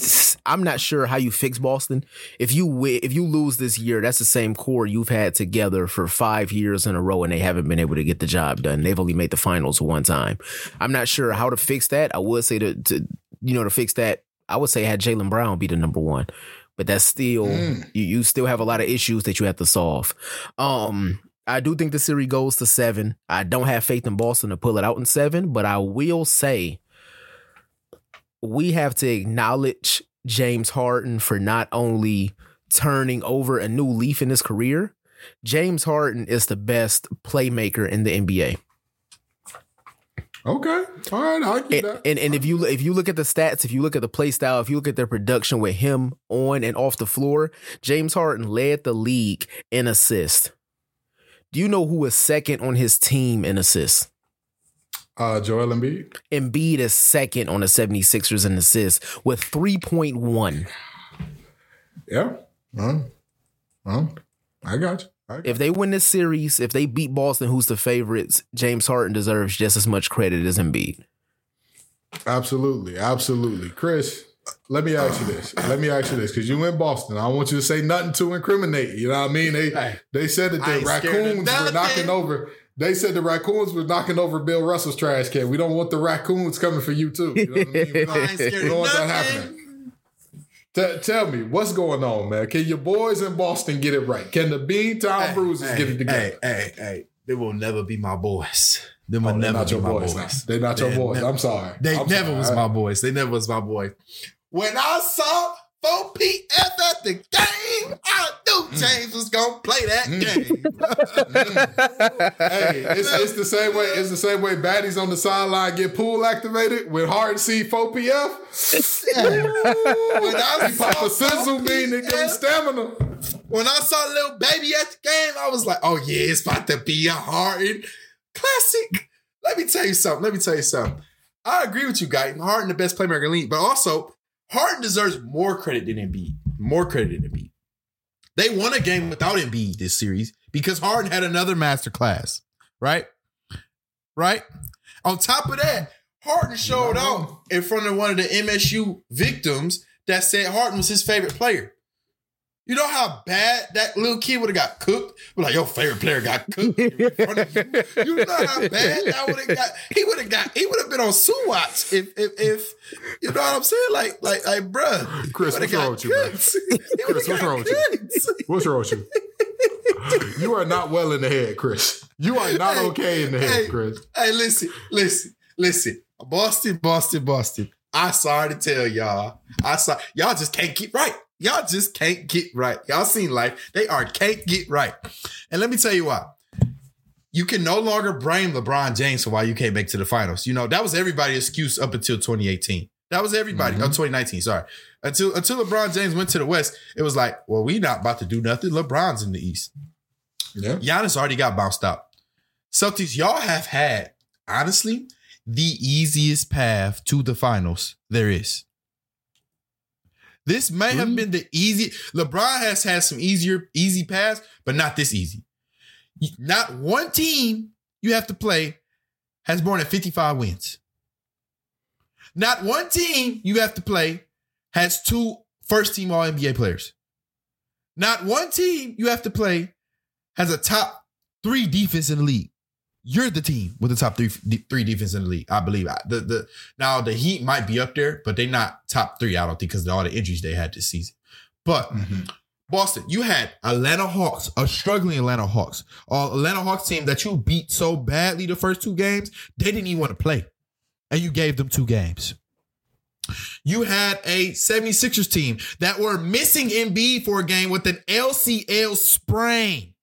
I'm not sure how you fix Boston. If you wi- if you lose this year, that's the same core you've had together for five years in a row, and they haven't been able to get the job done. They've only made the finals one time. I'm not sure how to fix that. I would say to, to you know to fix that I would say had Jaylen Brown be the number one, but that's still Mm. you, you still have a lot of issues that you have to solve. Um, I do think the series goes to seven. I don't have faith in Boston to pull it out in seven, but I will say we have to acknowledge James Harden for not only turning over a new leaf in his career. James Harden is the best playmaker in the NBA. Okay. All right. I'll give And, that. and and if you if you look at the stats, if you look at the play style, if you look at their production with him on and off the floor, James Harden led the league in assists. Do you know who was second on his team in assists? Uh, Joel Embiid. Embiid is second on the 76ers in assists with 3.1. Yeah. Well, well, I got you. I got If they win this series, if they beat Boston, who's the favorites, James Harden deserves just as much credit as Embiid. Absolutely, absolutely. Chris, let me ask you this. Let me ask you this, because you in Boston. I don't want you to say nothing to incriminate. You know what I mean? They Hey, they said that the ain't scared of raccoons were knocking over. They said the raccoons were knocking over Bill Russell's trash can. We don't want the raccoons coming for you too. You know what I mean? We don't- I ain't scared we don't want that happening. T- tell me what's going on, man. Can your boys in Boston get it right? Can the Beantown Hey, Bruisers hey, get it together? Hey, hey, hey. They will never be my boys. They will Oh, never not be your my boys. boys. They're not your They boys. never- I'm sorry. They I'm never sorry. was my boys. They never was my boy. When I saw 4PF at the game, I knew mm. James was gonna play that mm. game. Mm. hey, it's, it's the same way. It's the same way baddies on the sideline get pool activated with hard C 4PF. when I He pop a saw sizzle mean to give stamina. when I saw Lil Baby at the game, I was like, oh yeah, it's about to be a Harden classic. Let me tell you something. Let me tell you something. I agree with you, guy. Harden, the best playmaker in the league, but also Harden deserves more credit than Embiid. More credit than Embiid. They won a game without Embiid this series because Harden had another masterclass, right? Right? On top of that, Harden showed out in front of one of the MSU victims that said Harden was his favorite player. You know how bad that little kid would have got cooked? We're like, your favorite player got cooked in front of you. You know how bad that would have got. He would have got. He would have been on Suwatch if, if, if you know what I'm saying. Like, like, like, bruh. Chris, what's wrong with you, man? cooked. He would've Chris, what's wrong with you? What's wrong with you? You are not well in the head, Chris. You are not Hey, okay in the head, hey. Chris. Hey, listen, listen, listen. Boston, Boston, Boston. I sorry to tell y'all. I saw y'all just can't get right. Y'all just can't get right. Y'all seen life. They are can't get right. And let me tell you why. You can no longer blame LeBron James for why you can't make to the finals. You know, that was everybody's excuse up until 2018. That was everybody. Mhm. Oh, 2019, sorry. Until until LeBron James went to the West, it was like, well, we not about to do nothing. LeBron's in the East. Yeah. Giannis already got bounced out. Celtics, y'all have had, honestly, the easiest path to the finals there is. This may have mm-hmm. been the easy. LeBron has had some easier, easy pass, but not this easy. Not one team you have to play has more than 55 wins. Not one team you have to play has two first team All NBA players. Not one team you have to play has a top three defense in the league. You're the team with the top three three defense in the league, I believe. The the now the Heat might be up there, but they're not top three. I don't think because of all the injuries they had this season. But Boston, you had Atlanta Hawks, a struggling Atlanta Hawks, uh, Atlanta Hawks team that you beat so badly the first two games, they didn't even want to play. And you gave them two games. You had a 76ers team that were missing Embiid for a game with an LCL sprain.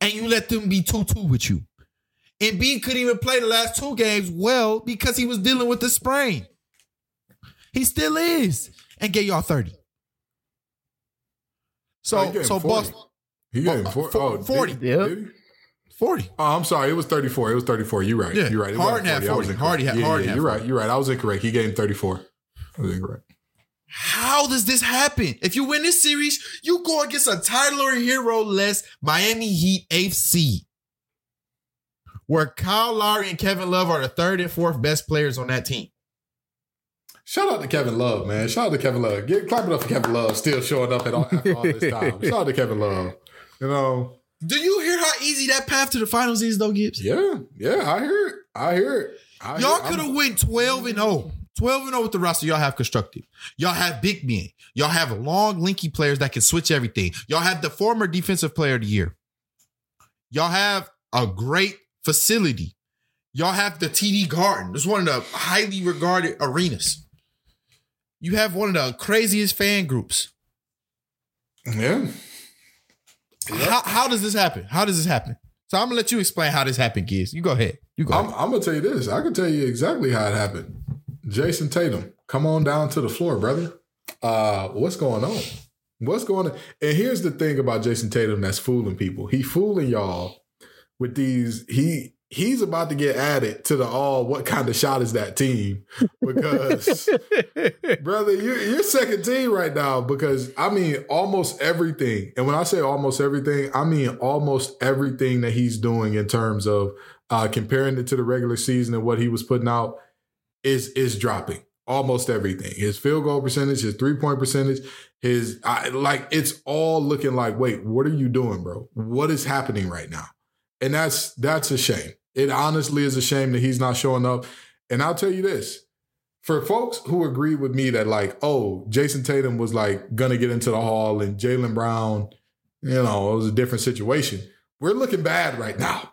And you let them be 2-2 with you. Embiid couldn't even play the last two games well because he was dealing with the sprain. He still is. And get y'all 30. Oh, he So gave so 40. Boston He gave him Oh, four, fo- oh, did- 40. Yeah. did he? 40. Oh, I'm sorry. It was 34. It was 34. You're right. Yeah. You're right. It Harden had I was 40. incorrect. Harden had- yeah, Harden yeah, had You're 40. right. You're right. I was incorrect. He gave him 34. I was incorrect. How does this happen? If you win this series, you go against a Tyler Herro less Miami Heat eighth seed. Where Kyle Lowry and Kevin Love are the third and fourth best players on that team. Shout out to Kevin Love, man. Shout out to Kevin Love. Get clap it up for Kevin Love still showing up at all, after all this time. Shout out to Kevin Love. You know, Do you hear how easy that path to the finals is, though, Gibbs? yeah, yeah. I hear it. I hear it. I Y'all could have went 12 and 0. 12 and 0 with the roster y'all have constructed. Y'all have big men. Y'all have long, linky players that can switch everything. Y'all have the former defensive player of the year. Y'all have a great facility. Y'all have the TD Garden. It's one of the highly regarded arenas. You have one of the craziest fan groups. Yeah. How, how does this happen? How does this happen? So I'm gonna let you explain how this happened, Giz. You go ahead. You go. I'm, ahead. I'm gonna tell you this. I can tell you exactly how it happened. Jayson Tatum, come on down to the floor, brother. Uh, what's going on? What's going on? And here's the thing about Jayson Tatum that's fooling people. He fooling y'all with these. He he's about to get added to the all. What kind of shot is that team? Because brother, you're, you're second team right now because I mean almost everything. And when I say almost everything, I mean almost everything that he's doing in terms of uh, comparing it to the regular season and what he was putting out is is dropping. Almost everything. His field goal percentage, his three point percentage, his I, like it's all looking like, wait, what are you doing, bro? What is happening right now? And that's that's a shame. It honestly is a shame that he's not showing up. And I'll tell you this for folks who agree with me that like, oh, Jayson Tatum was like gonna get into the hall and Jaylen Brown, you know, it was a different situation. We're looking bad right now.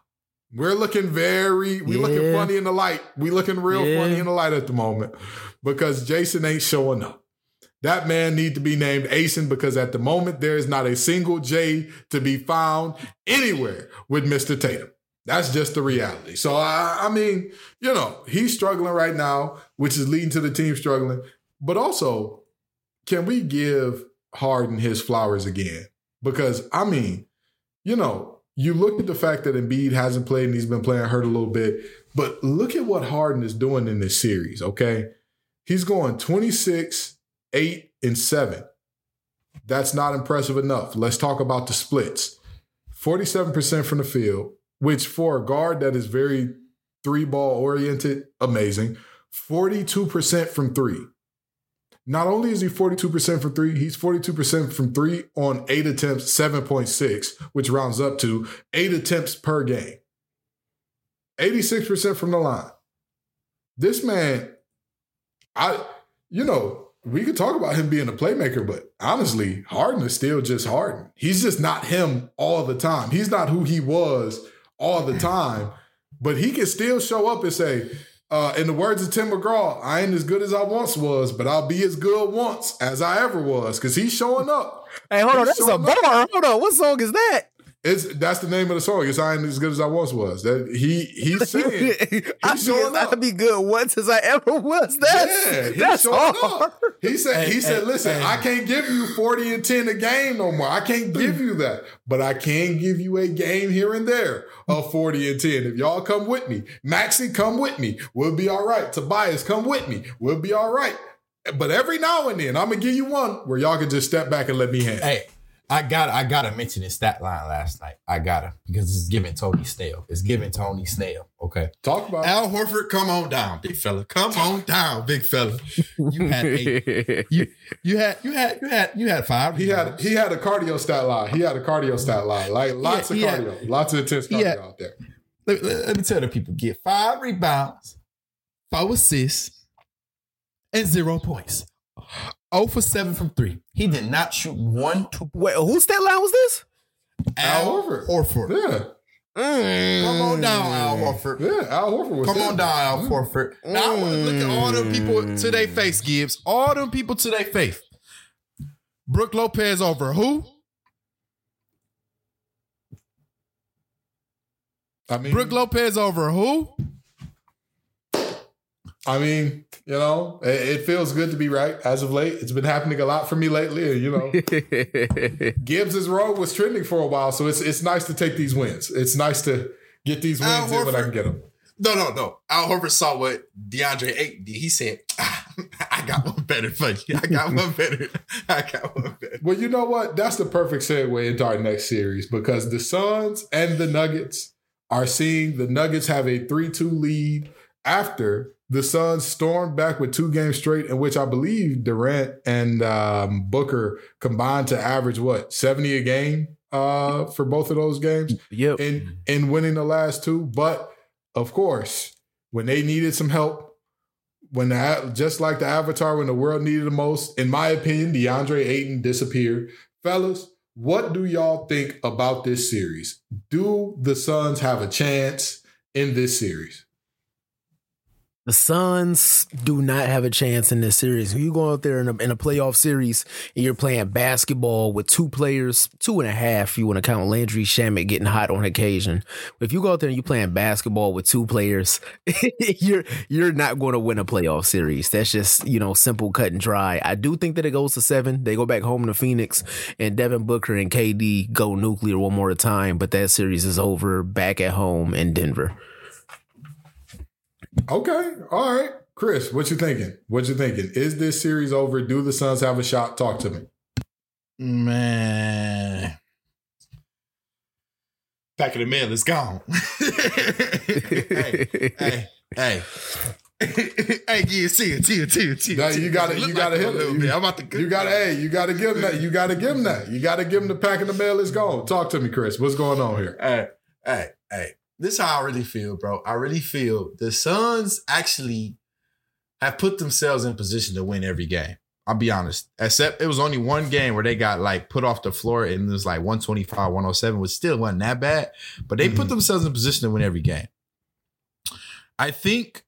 We're looking very, we looking Yeah. funny in the light. We looking real Yeah. funny in the light at the moment because Jason ain't showing up. That man need to be named Asen because at the moment there is not a single J to be found anywhere with Mr. Tatum. That's just the reality. So I, I mean, you know, he's struggling right now, which is leading to the team struggling. But also, can we give Harden his flowers again? Because I mean, you know, you look at the fact that Embiid hasn't played and he's been playing hurt a little bit, but look at what Harden is doing in this series, okay? He's going 26, 8, and 7. That's not impressive enough. Let's talk about the splits. 47% from the field, which for a guard that is very three ball oriented, amazing. 42% from three. Not only is he 42% from three, he's 42% from three on eight attempts, 7.6, which rounds up to eight attempts per game. 86% from the line. This man, I, you know, we could talk about him being a playmaker, but honestly, Harden is still just Harden. He's just not him all the time. He's not who he was all the time, but he can still show up and say, uh, in the words of Tim McGraw, I ain't as good as I once was, but I'll be as good once as I ever was. Cause he's showing up. Hey, hold on, that's a showing up. bar. Hold on, what song is that? It's that's the name of the song. It's I ain't as good as I once was. That he he's saying I he's showing up. I'll be good once as I ever was. That's yeah, he's that's showing hard. up. He said, he said, hey, listen, hey. I can't give you 40 and 10 a game no more. I can't give you that. But I can give you a game here and there of 40 and 10. If y'all come with me, Maxey, come with me. We'll be all right. Tobias, come with me. We'll be all right. but every now and then, I'm gonna give you one where y'all can just step back and let me handle. Hey, I got I gotta mention his stat line last night. I gotta because it's giving Tony Snell. It's giving Tony Snell. Okay. Talk about. Al Horford, come on down, big fella. Come on down, big fella. You had eight. You, you had you had you had you had five. He had he had a cardio stat line. He had a cardio stat line. Like lots he of had- cardio, lots of intense cardio had- out there. let, let- let me tell the people: get five rebounds, four assists, and zero points. Oh for seven from three. He did not shoot one two. Wait, whose stat line was this? Al Horford. Horford. Yeah, Come on down, Al mm. Horford. yeah. Al Horford was. Come on down, Al mm. Horford. Now I want to look at all them people to their face, Gibbs. All them people to their face. Brook Lopez over who? I mean, Brook Lopez over who? I mean, you know, it, it feels good to be right as of late. It's been happening a lot for me lately. You know, Gibbs's road was trending for a while, so it's it's nice to take these wins. It's nice to get these Al wins in when I can get them. No, no, no. Al Horford saw what DeAndre ate. He said, "Ah, I got one better for you. I got one better. I got one better. Well, you know what? That's the perfect segue into our next series because the Suns and the Nuggets are seeing the Nuggets have a 3 2 lead after the Suns stormed back with two games straight, in which I believe Durant and um, Booker combined to average what, 70 a game uh, for both of those games yep. in, in winning the last two. But of course, when they needed some help, when the just like the Avatar, when the world needed the most, in my opinion, DeAndre Ayton disappeared. Fellas, what do y'all think about this series? Do the Suns have a chance in this series? The Suns do not have a chance in this series. You go out there in a, in a playoff series and you're playing basketball with two players, two and a half, you want to count Landry Shamet getting hot on occasion. If you go out there and you're playing basketball with two players, you're you're not going to win a playoff series. That's just you know simple, cut and dry. I do think that it goes to seven. They go back home to Phoenix, and Devin Booker and KD go nuclear one more time. But that series is over back at home in Denver. Okay, all right. Chris, what you thinking? What you thinking? Is this series over? Do the Suns have a shot? Talk to me. Man. Back of the mail is gone. hey, hey, hey. hey, yeah, see it, see it, see it, see it. Now, you gotta- you gotta hit a little You- bit. I'm about to. You gotta, hey, you gotta give him that. You gotta give him that. You gotta give him the pack in the mail is gone. Talk to me, Chris. What's going on here? Hey, hey, hey. This is how I really feel, bro. I really feel the Suns actually have put themselves in position to win every game. I'll be honest. Except it was only one game where they got like put off the floor and it was like 125, 107, which still wasn't that bad. But they put Mhm. themselves in position to win every game. I think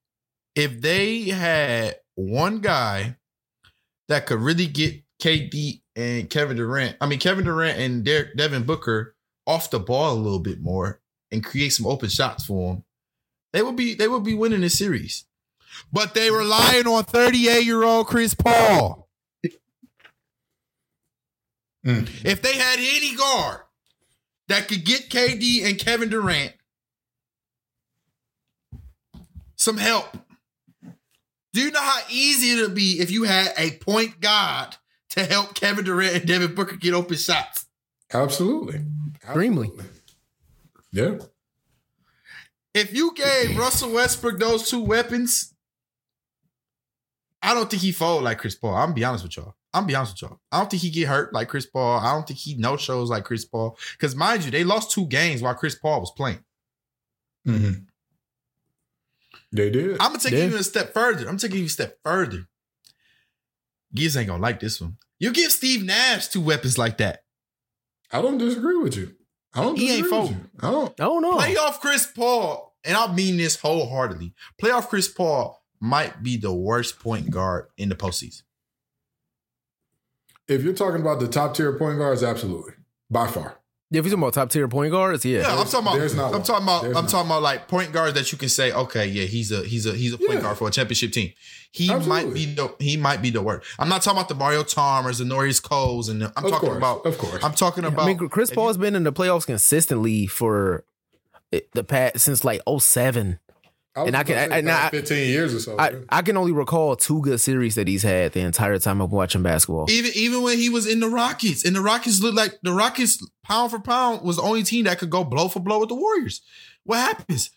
if they had one guy that could really get KD and Kevin Durant, I mean Kevin Durant and Derek, Devin Booker off the ball a little bit more and create some open shots for them, they would be they would be winning this series. But they relying on 38 year old Chris Paul. Mm. If they had any guard that could get KD and Kevin Durant some help, do you know how easy it'd be if you had a point guard to help Kevin Durant and Devin Booker get open shots? Absolutely. Extremely. Absolutely. Yeah. If you gave Russell Westbrook those two weapons, I don't think he fold like Chris Paul. I'm gonna be honest with y'all. I'm gonna be honest with y'all. I don't think he get hurt like Chris Paul. I don't think he no shows like Chris Paul. Because mind you, they lost two games while Chris Paul was playing. Mm-hmm. They did. I'm gonna take Yeah. you a step further. I'm taking you a step further. Gibbs ain't gonna like this one. You give Steve Nash two weapons like that. I don't disagree with you. I don't He ain't disagree with folding. I don't. I don't know. Playoff Chris Paul, and I mean this wholeheartedly. Playoff Chris Paul might be the worst point guard in the postseason. If you're talking about the top tier point guards, absolutely. By far. Yeah, if you're talking about top tier point guards, yeah. Yeah, I'm talking about. there's not I'm one. talking about. There's I'm not. talking about like point guards that you can say, okay, yeah, he's a he's a he's a point Yeah. guard for a championship team. He Absolutely. might be the he might be the worst. I'm not talking about the Mario Chalmers, the Norris Coles, and the, I'm of talking course. about. of course. I'm talking about. I mean, Chris if Paul you- has been in the playoffs consistently for the past since like 07. Was And I can- gonna I- and I- 15 years or so. I, I can only recall two good series that he's had the entire time of watching basketball. Even even when he was in the Rockets, and the Rockets looked like the Rockets pound for pound was the only team that could go blow for blow with the Warriors. What happens?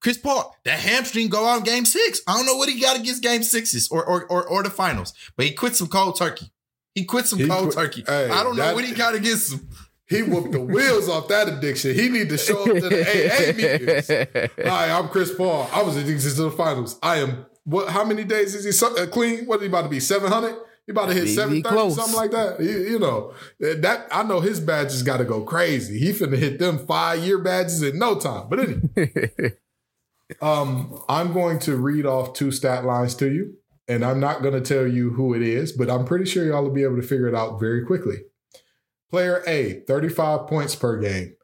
Chris Paul, that hamstring go out in game six. I don't know what he got against game sixes or or or, or the finals, but he quit some cold turkey. He quit some He cold quit- turkey. Hey, I don't know that- what he got against him. He whooped the wheels off that addiction. He need to show up to the AA meetings. Hi, I'm Chris Paul. I was addicted to the finals. I am. What? How many days is he so- uh, clean? What is he about to be? Seven hundred? He about to hit seven thirty, something like that. You, you know that. I know his badges got to go crazy. He finna hit them five year badges in no time. But anyway, um, I'm going to read off two stat lines to you, and I'm not going to tell you who it is, but I'm pretty sure y'all will be able to figure it out very quickly. Player A, 35 points per game,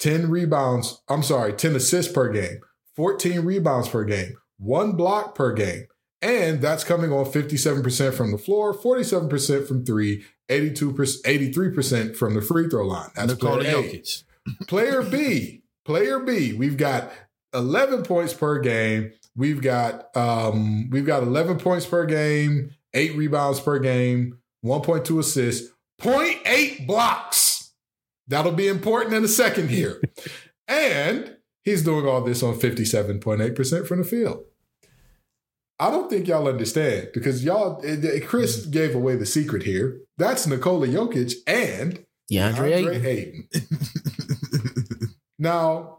10 rebounds. I'm sorry, 10 assists per game, 14 rebounds per game, one block per game. And that's coming on 57% from the floor, 47% from three, 82%, 83% from the free throw line. That's Nikola player A. Player B, player B, we've got 11 points per game. We've got um we've got 11 points per game, 8 rebounds per game, 1.2 assists, 0.8 blocks. That'll be important in a second here. and he's doing all this on 57.8% from the field. I don't think y'all understand because y'all eh, eh, Chris mm-hmm. gave away the secret here. That's Nikola Jokic and DeAndre Ayton. DeAndre Ayton. Now,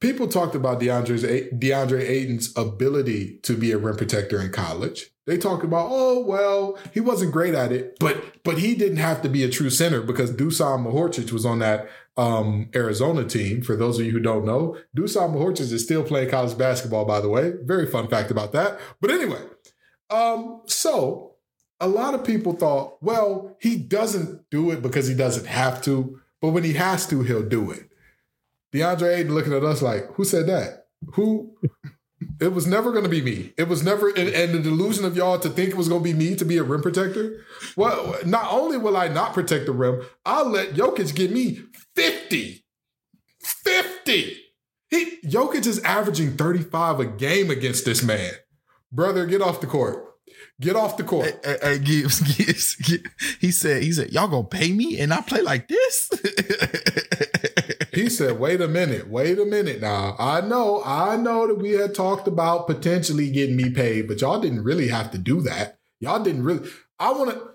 people talked about DeAndre's DeAndre Ayton's ability to be a rim protector in college. They talk about, oh well, he wasn't great at it, but but he didn't have to be a true center because Dusan Mahorcic was on that um, Arizona team. For those of you who don't know, Dusan Mahorcic is still playing college basketball, by the way. Very fun fact about that. But anyway, um, so a lot of people thought, well, he doesn't do it because he doesn't have to, but when he has to, he'll do it. DeAndre Ayton looking at us like, who said that? Who? It was never going to be me. It was never, and, and the delusion of y'all to think it was going to be me to be a rim protector. Well, not only will I not protect the rim, I'll let Jokic give me 50. 50. He, Jokic is averaging 35 a game against this man. Brother, get off the court. Get off the court. Hey, hey, Gibbs, Gibbs, Gibbs. He said, he said, y'all gonna pay me and I play like this? He said, wait a minute, wait a minute now. I know, I know that we had talked about potentially getting me paid, but y'all didn't really have to do that. Y'all didn't really. I want to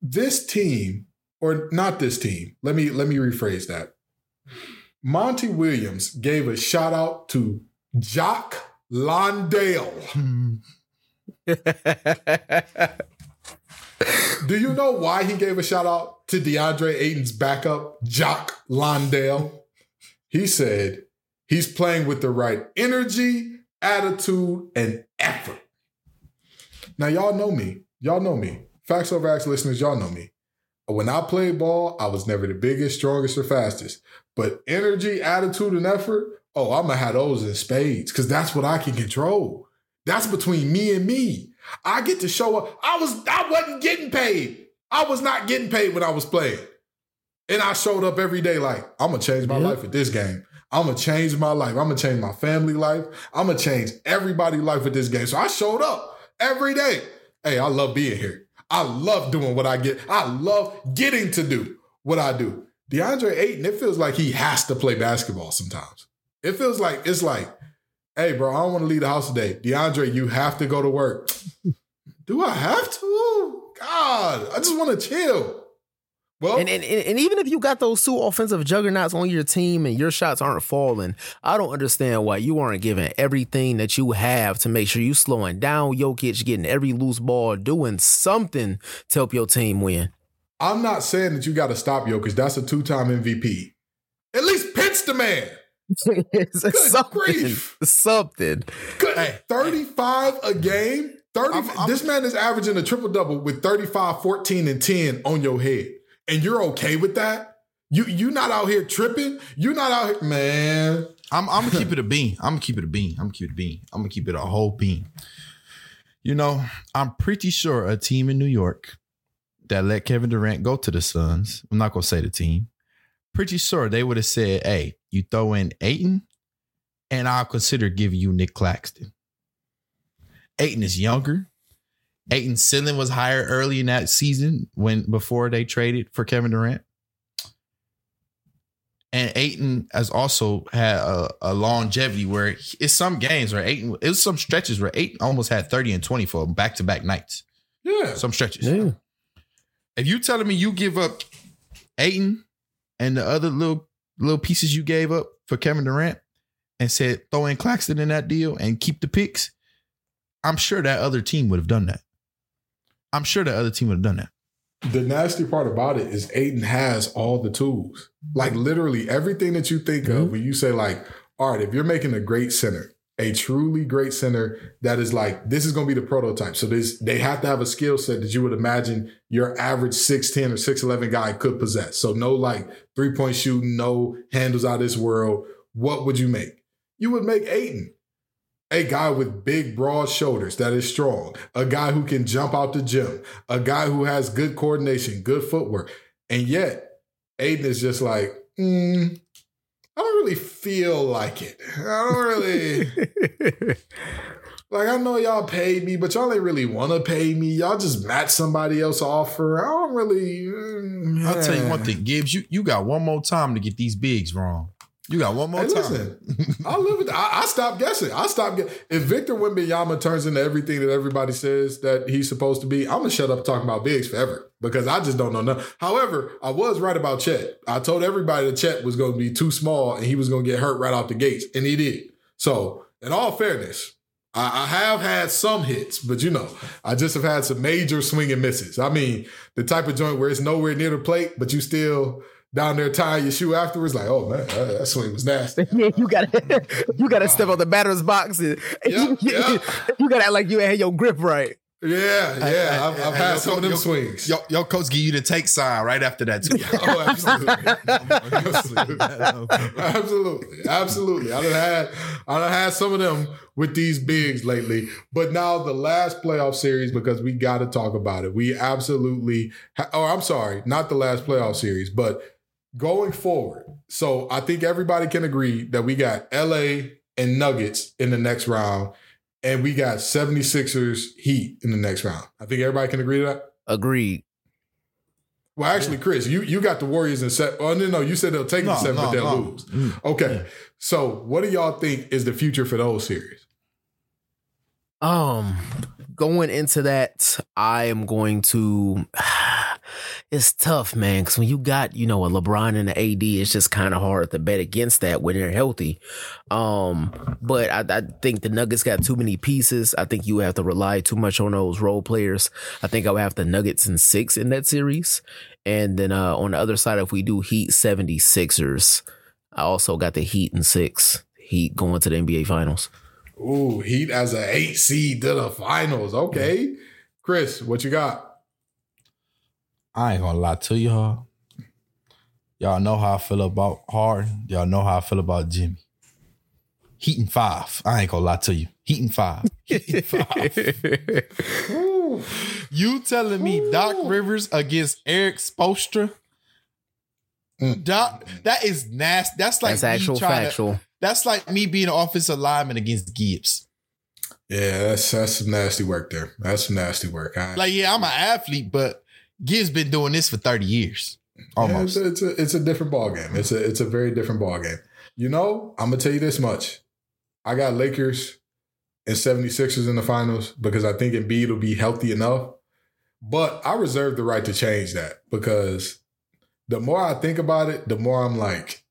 this team, or not this team. Let me let me rephrase that. Monty Williams gave a shout out to Jock Landale. Do you know why he gave a shout out to DeAndre Ayton's backup, Jock Landale? He said he's playing with the right energy, attitude, and effort. Now, y'all know me. Y'all know me. Facts over Acts listeners, y'all know me. When I played ball, I was never the biggest, strongest, or fastest. But energy, attitude, and effort, oh, I'm gonna have those in spades because that's what I can control. That's between me and me. I get to show up. I was I wasn't getting paid. I was not getting paid when I was playing. And I showed up every day like, I'm gonna change my Yeah. life with this game. I'm gonna change my life. I'm gonna change my family life. I'm gonna change everybody's life with this game. So I showed up every day. Hey, I love being here. I love doing what I get. I love getting to do what I do. DeAndre Ayton, it feels like he has to play basketball sometimes. It feels like it's like, hey, bro, I don't want to leave the house today. DeAndre, you have to go to work. Do I have to? God, I just want to chill. Well, And, and and even if you got those two offensive juggernauts on your team and your shots aren't falling, I don't understand why you aren't giving everything that you have to make sure you slowing down Jokic, getting every loose ball, doing something to help your team win. I'm not saying that you got to stop Jokic. That's a two-time MVP. At least pinch the man. It's something. grief. Something. Good. Hey. 35 a game. 30. I'm- I'm- this man is averaging a triple double with 35, 14, and 10 on your head. And you're okay with that? You you not out here tripping? You not out here, man. I'm, I'm gonna keep it a bean. I'm gonna keep it a bean. I'm gonna keep it a bean. I'm gonna keep it a whole bean. You know, I'm pretty sure a team in New York that let Kevin Durant go to the Suns. I'm not gonna say the team. Pretty sure they would have said, "Hey, you throw in Ayton and I'll consider giving you Nick Claxton. Ayton is younger. Ayton's ceiling was higher early in that season when before they traded for Kevin Durant. And Ayton has also had a, a longevity where it's some games where Ayton, it was some stretches where Ayton almost had 30 and 20 for back to back nights. Yeah. Some stretches. Yeah. If you telling me you give up Ayton and the other little little pieces you gave up for Kevin Durant and said throw in Claxton in that deal and keep the picks, I'm sure that other team would have done that. I'm sure that other team would have done that. The nasty part about it is Ayton has all the tools. Like literally everything that you think of mm-hmm. when you say like, all right, if you're making a great center, a truly great center that is like, this is going to be the prototype. So this, they have to have a skill set that you would imagine your average 6'10 or 6'11 guy could possess. So no like three point shooting, no handles out of this world. What would you make? You would make Ayton a guy with big, broad shoulders that is strong, a guy who can jump out the gym, a guy who has good coordination, good footwork. And yet, Ayton is just like, mm, I don't really feel like it. I don't really. Like I know y'all paid me, but y'all ain't really want to pay me. Y'all just match somebody else offer. I don't really. mm, I'll tell you one thing, Gibbs, you, you got one more time to get these bigs wrong. You got one more Hey, time. listen, I live with. I, I stopped guessing. I stopped. If Victor Wembanyama turns into everything that everybody says that he's supposed to be, I'm gonna shut up talking about bigs forever because I just don't know nothing. However, I was right about Chet. I told everybody that Chet was going to be too small and he was going to get hurt right off the gates, and he did. So, in all fairness. I I have had some hits, but you know, I just have had some major swing and misses. I mean, the type of joint where it's nowhere near the plate, but you still down there tying your shoe afterwards, like, oh man, that, that swing was nasty. Yeah, you gotta you gotta step on the batter's box and Yeah, yeah. you gotta act like you had your grip right. Yeah, yeah, I've, I've had some of yo, them swings. Your, your coach give you the take sign right after that too. Oh, absolutely. absolutely. Absolutely. I done had I done had some of them with these bigs lately. But now the last playoff series, because we gotta talk about it. We absolutely ha- oh, I'm sorry, not the last playoff series, but going forward. So I think everybody can agree that we got LA and Nuggets in the next round, and we got 76ers Heat in the next round. I think everybody can agree to that. Agreed. Well, actually, Chris, you you got the Warriors in set. Oh no, no, you said they'll take the seven, but they'll lose. Mm. Okay, so what do y'all think is the future for those series? Um, going into that, I am going to. It's tough, man, because when you got you know a LeBron and an AD, it's just kind of hard to bet against that when they're healthy. Um, but I, I think the Nuggets got too many pieces. I think you have to rely too much on those role players. I think I would have the Nuggets in six in that series, and then uh on the other side, if we do Heat 76ers, I also got the Heat in six. Heat going to the NBA Finals. Ooh, Heat as an eight seed to the finals. Okay, Chris, what you got? I ain't gonna lie to y'all. Y'all know how I feel about Harden. Y'all know how I feel about Jimmy. Heat and five. I ain't gonna lie to you. Heat and five. Heat and five. you telling me Doc Rivers against Erik Spoelstra? Mm. Doc, that is nasty. That's like That's me actual trying to- factual. that's like me being an offensive lineman against Gibbs. Yeah, that's that's some nasty work there. That's some nasty work. I, Like, yeah, I'm an athlete, but Gibbs been doing this for 30 years. Yeah, Almost. it's, a, it's a it's a different ball game. It's a it's a very different ball game. You know, I'm gonna tell you this much. I got Lakers and 76ers in the finals because I think Embiid will be healthy enough. But I reserve the right to change that because the more I think about it, the more I'm like,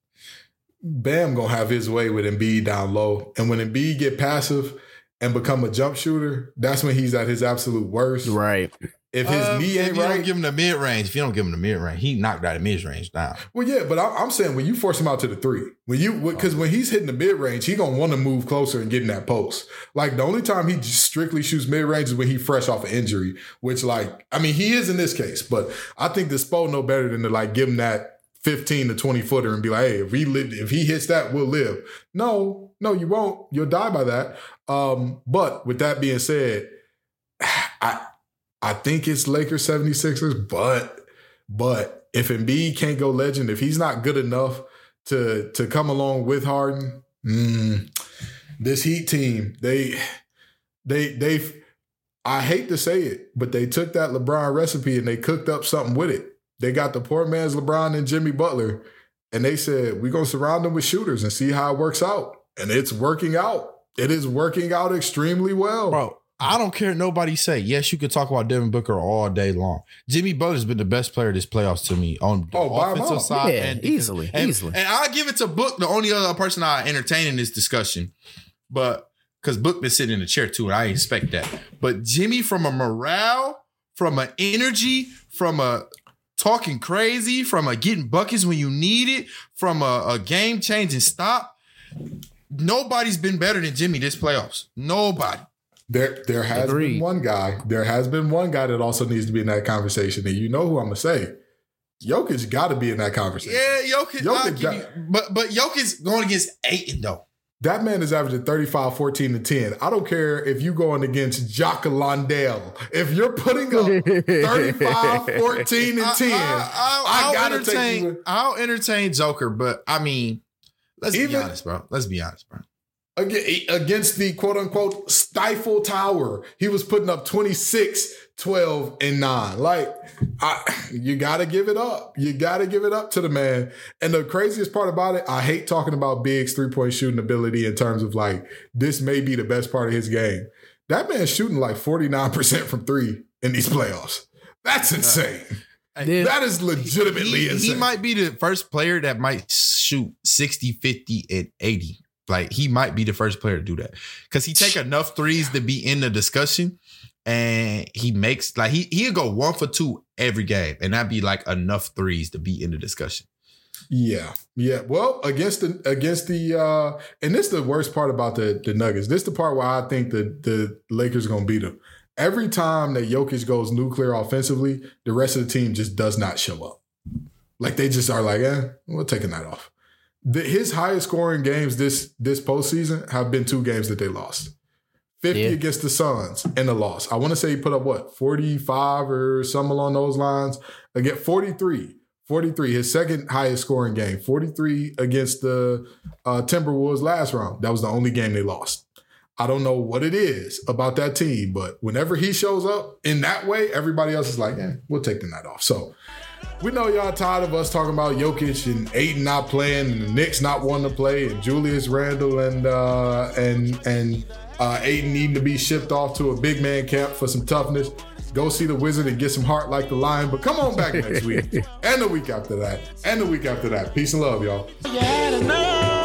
Bam gonna have his way with Embiid down low. And when Embiid get passive and become a jump shooter, that's when he's at his absolute worst. Right. If his Uh, knee if ain't you right, don't give him the mid range, if you don't give him the mid range, he knocked out the mid range down. Well, yeah, but I- I'm saying when you force him out to the three, when you because when he's hitting the mid range, he gonna want to move closer and get in that post. Like the only time he strictly shoots mid range is when he fresh off an injury, which like I mean he is in this case, but I think the Spo know better than to like give him that 15 to 20 footer and be like, hey, if he live, if he hits that, we'll live. No, no, you won't. You'll die by that. Um, but with that being said, I I think it's Lakers 76ers, but but if Embiid can't go legend, if he's not good enough to to come along with Harden, mm, this Heat team, they they they've I hate to say it, but they took that LeBron recipe and they cooked up something with it. They got the poor man's LeBron and Jimmy Butler, and they said, We're gonna surround them with shooters and see how it works out. And it's working out. It is working out extremely well. Bro, I don't care nobody say. Yes, you could talk about Devin Booker all day long. Jimmy Butler's been the best player this playoffs to me on the Oh, by a offensive mile. side Yeah, and easily, and, easily. And I give it to Book, the only other person I entertain in this discussion, but because Book been sitting in the chair too, and I expect that. But Jimmy, from a morale, from an energy, from a talking crazy, from a getting buckets when you need it, from a, a game changing stop. Nobody's been better than Jimmy this playoffs. Nobody. There, there has Agreed. been one guy. There has been one guy that also needs to be in that conversation, and you know who I'm gonna say. Jokic got to be in that conversation. Yeah, Jokic. Jokic got- you, but but Jokic going against Ayton though. Oh. That man is averaging 35, 14, and 10. I don't care if you're going against Jock Landale. If you're putting up 35, 14, and 10, I, I'll gotta take entertain. you. I'll entertain Joker, but I mean, let's be honest, bro. Let's be honest, bro. Aga- Against the quote unquote stifle tower, he was putting up 26, 12, and 9. Like, I, you got to give it up. You got to give it up to the man. And the craziest part about it, I hate talking about Big's three point shooting ability in terms of like, this may be the best part of his game. That man's shooting like 49% from three in these playoffs. That's insane. That is legitimately He, insane. he might be the first player that might shoot 60, 50, and 80. Like he might be the first player to do that. Cause he take enough threes to be in the discussion. And he makes like he he'll go one for two every game. And that'd be like enough threes to be in the discussion. Yeah, yeah. Well, against the against the uh and this is the worst part about the the Nuggets. This is the part where I think the the Lakers are gonna beat them. Every time that Jokic goes nuclear offensively, the rest of the team just does not show up. Like they just are like, eh, we'll take a night off. The, his highest scoring games this this postseason have been two games that they lost. 50 Yeah. against the Suns and a loss. I want to say he put up what, 45 or something along those lines. Again, 43. 43, his second highest scoring game. 43 against the uh, Timberwolves last round. That was the only game they lost. I don't know what it is about that team, but whenever he shows up in that way, everybody else is like, eh, we'll take the night off. So we know y'all tired of us talking about Jokic and Ayton not playing and the Knicks not wanting to play and Julius Randle and uh, and and uh, Ayton needing to be shipped off to a big man camp for some toughness. Go see the Wizard and get some heart like the Lion. But come on back next week and the week after that and the week after that. Peace and love, y'all. You had enough.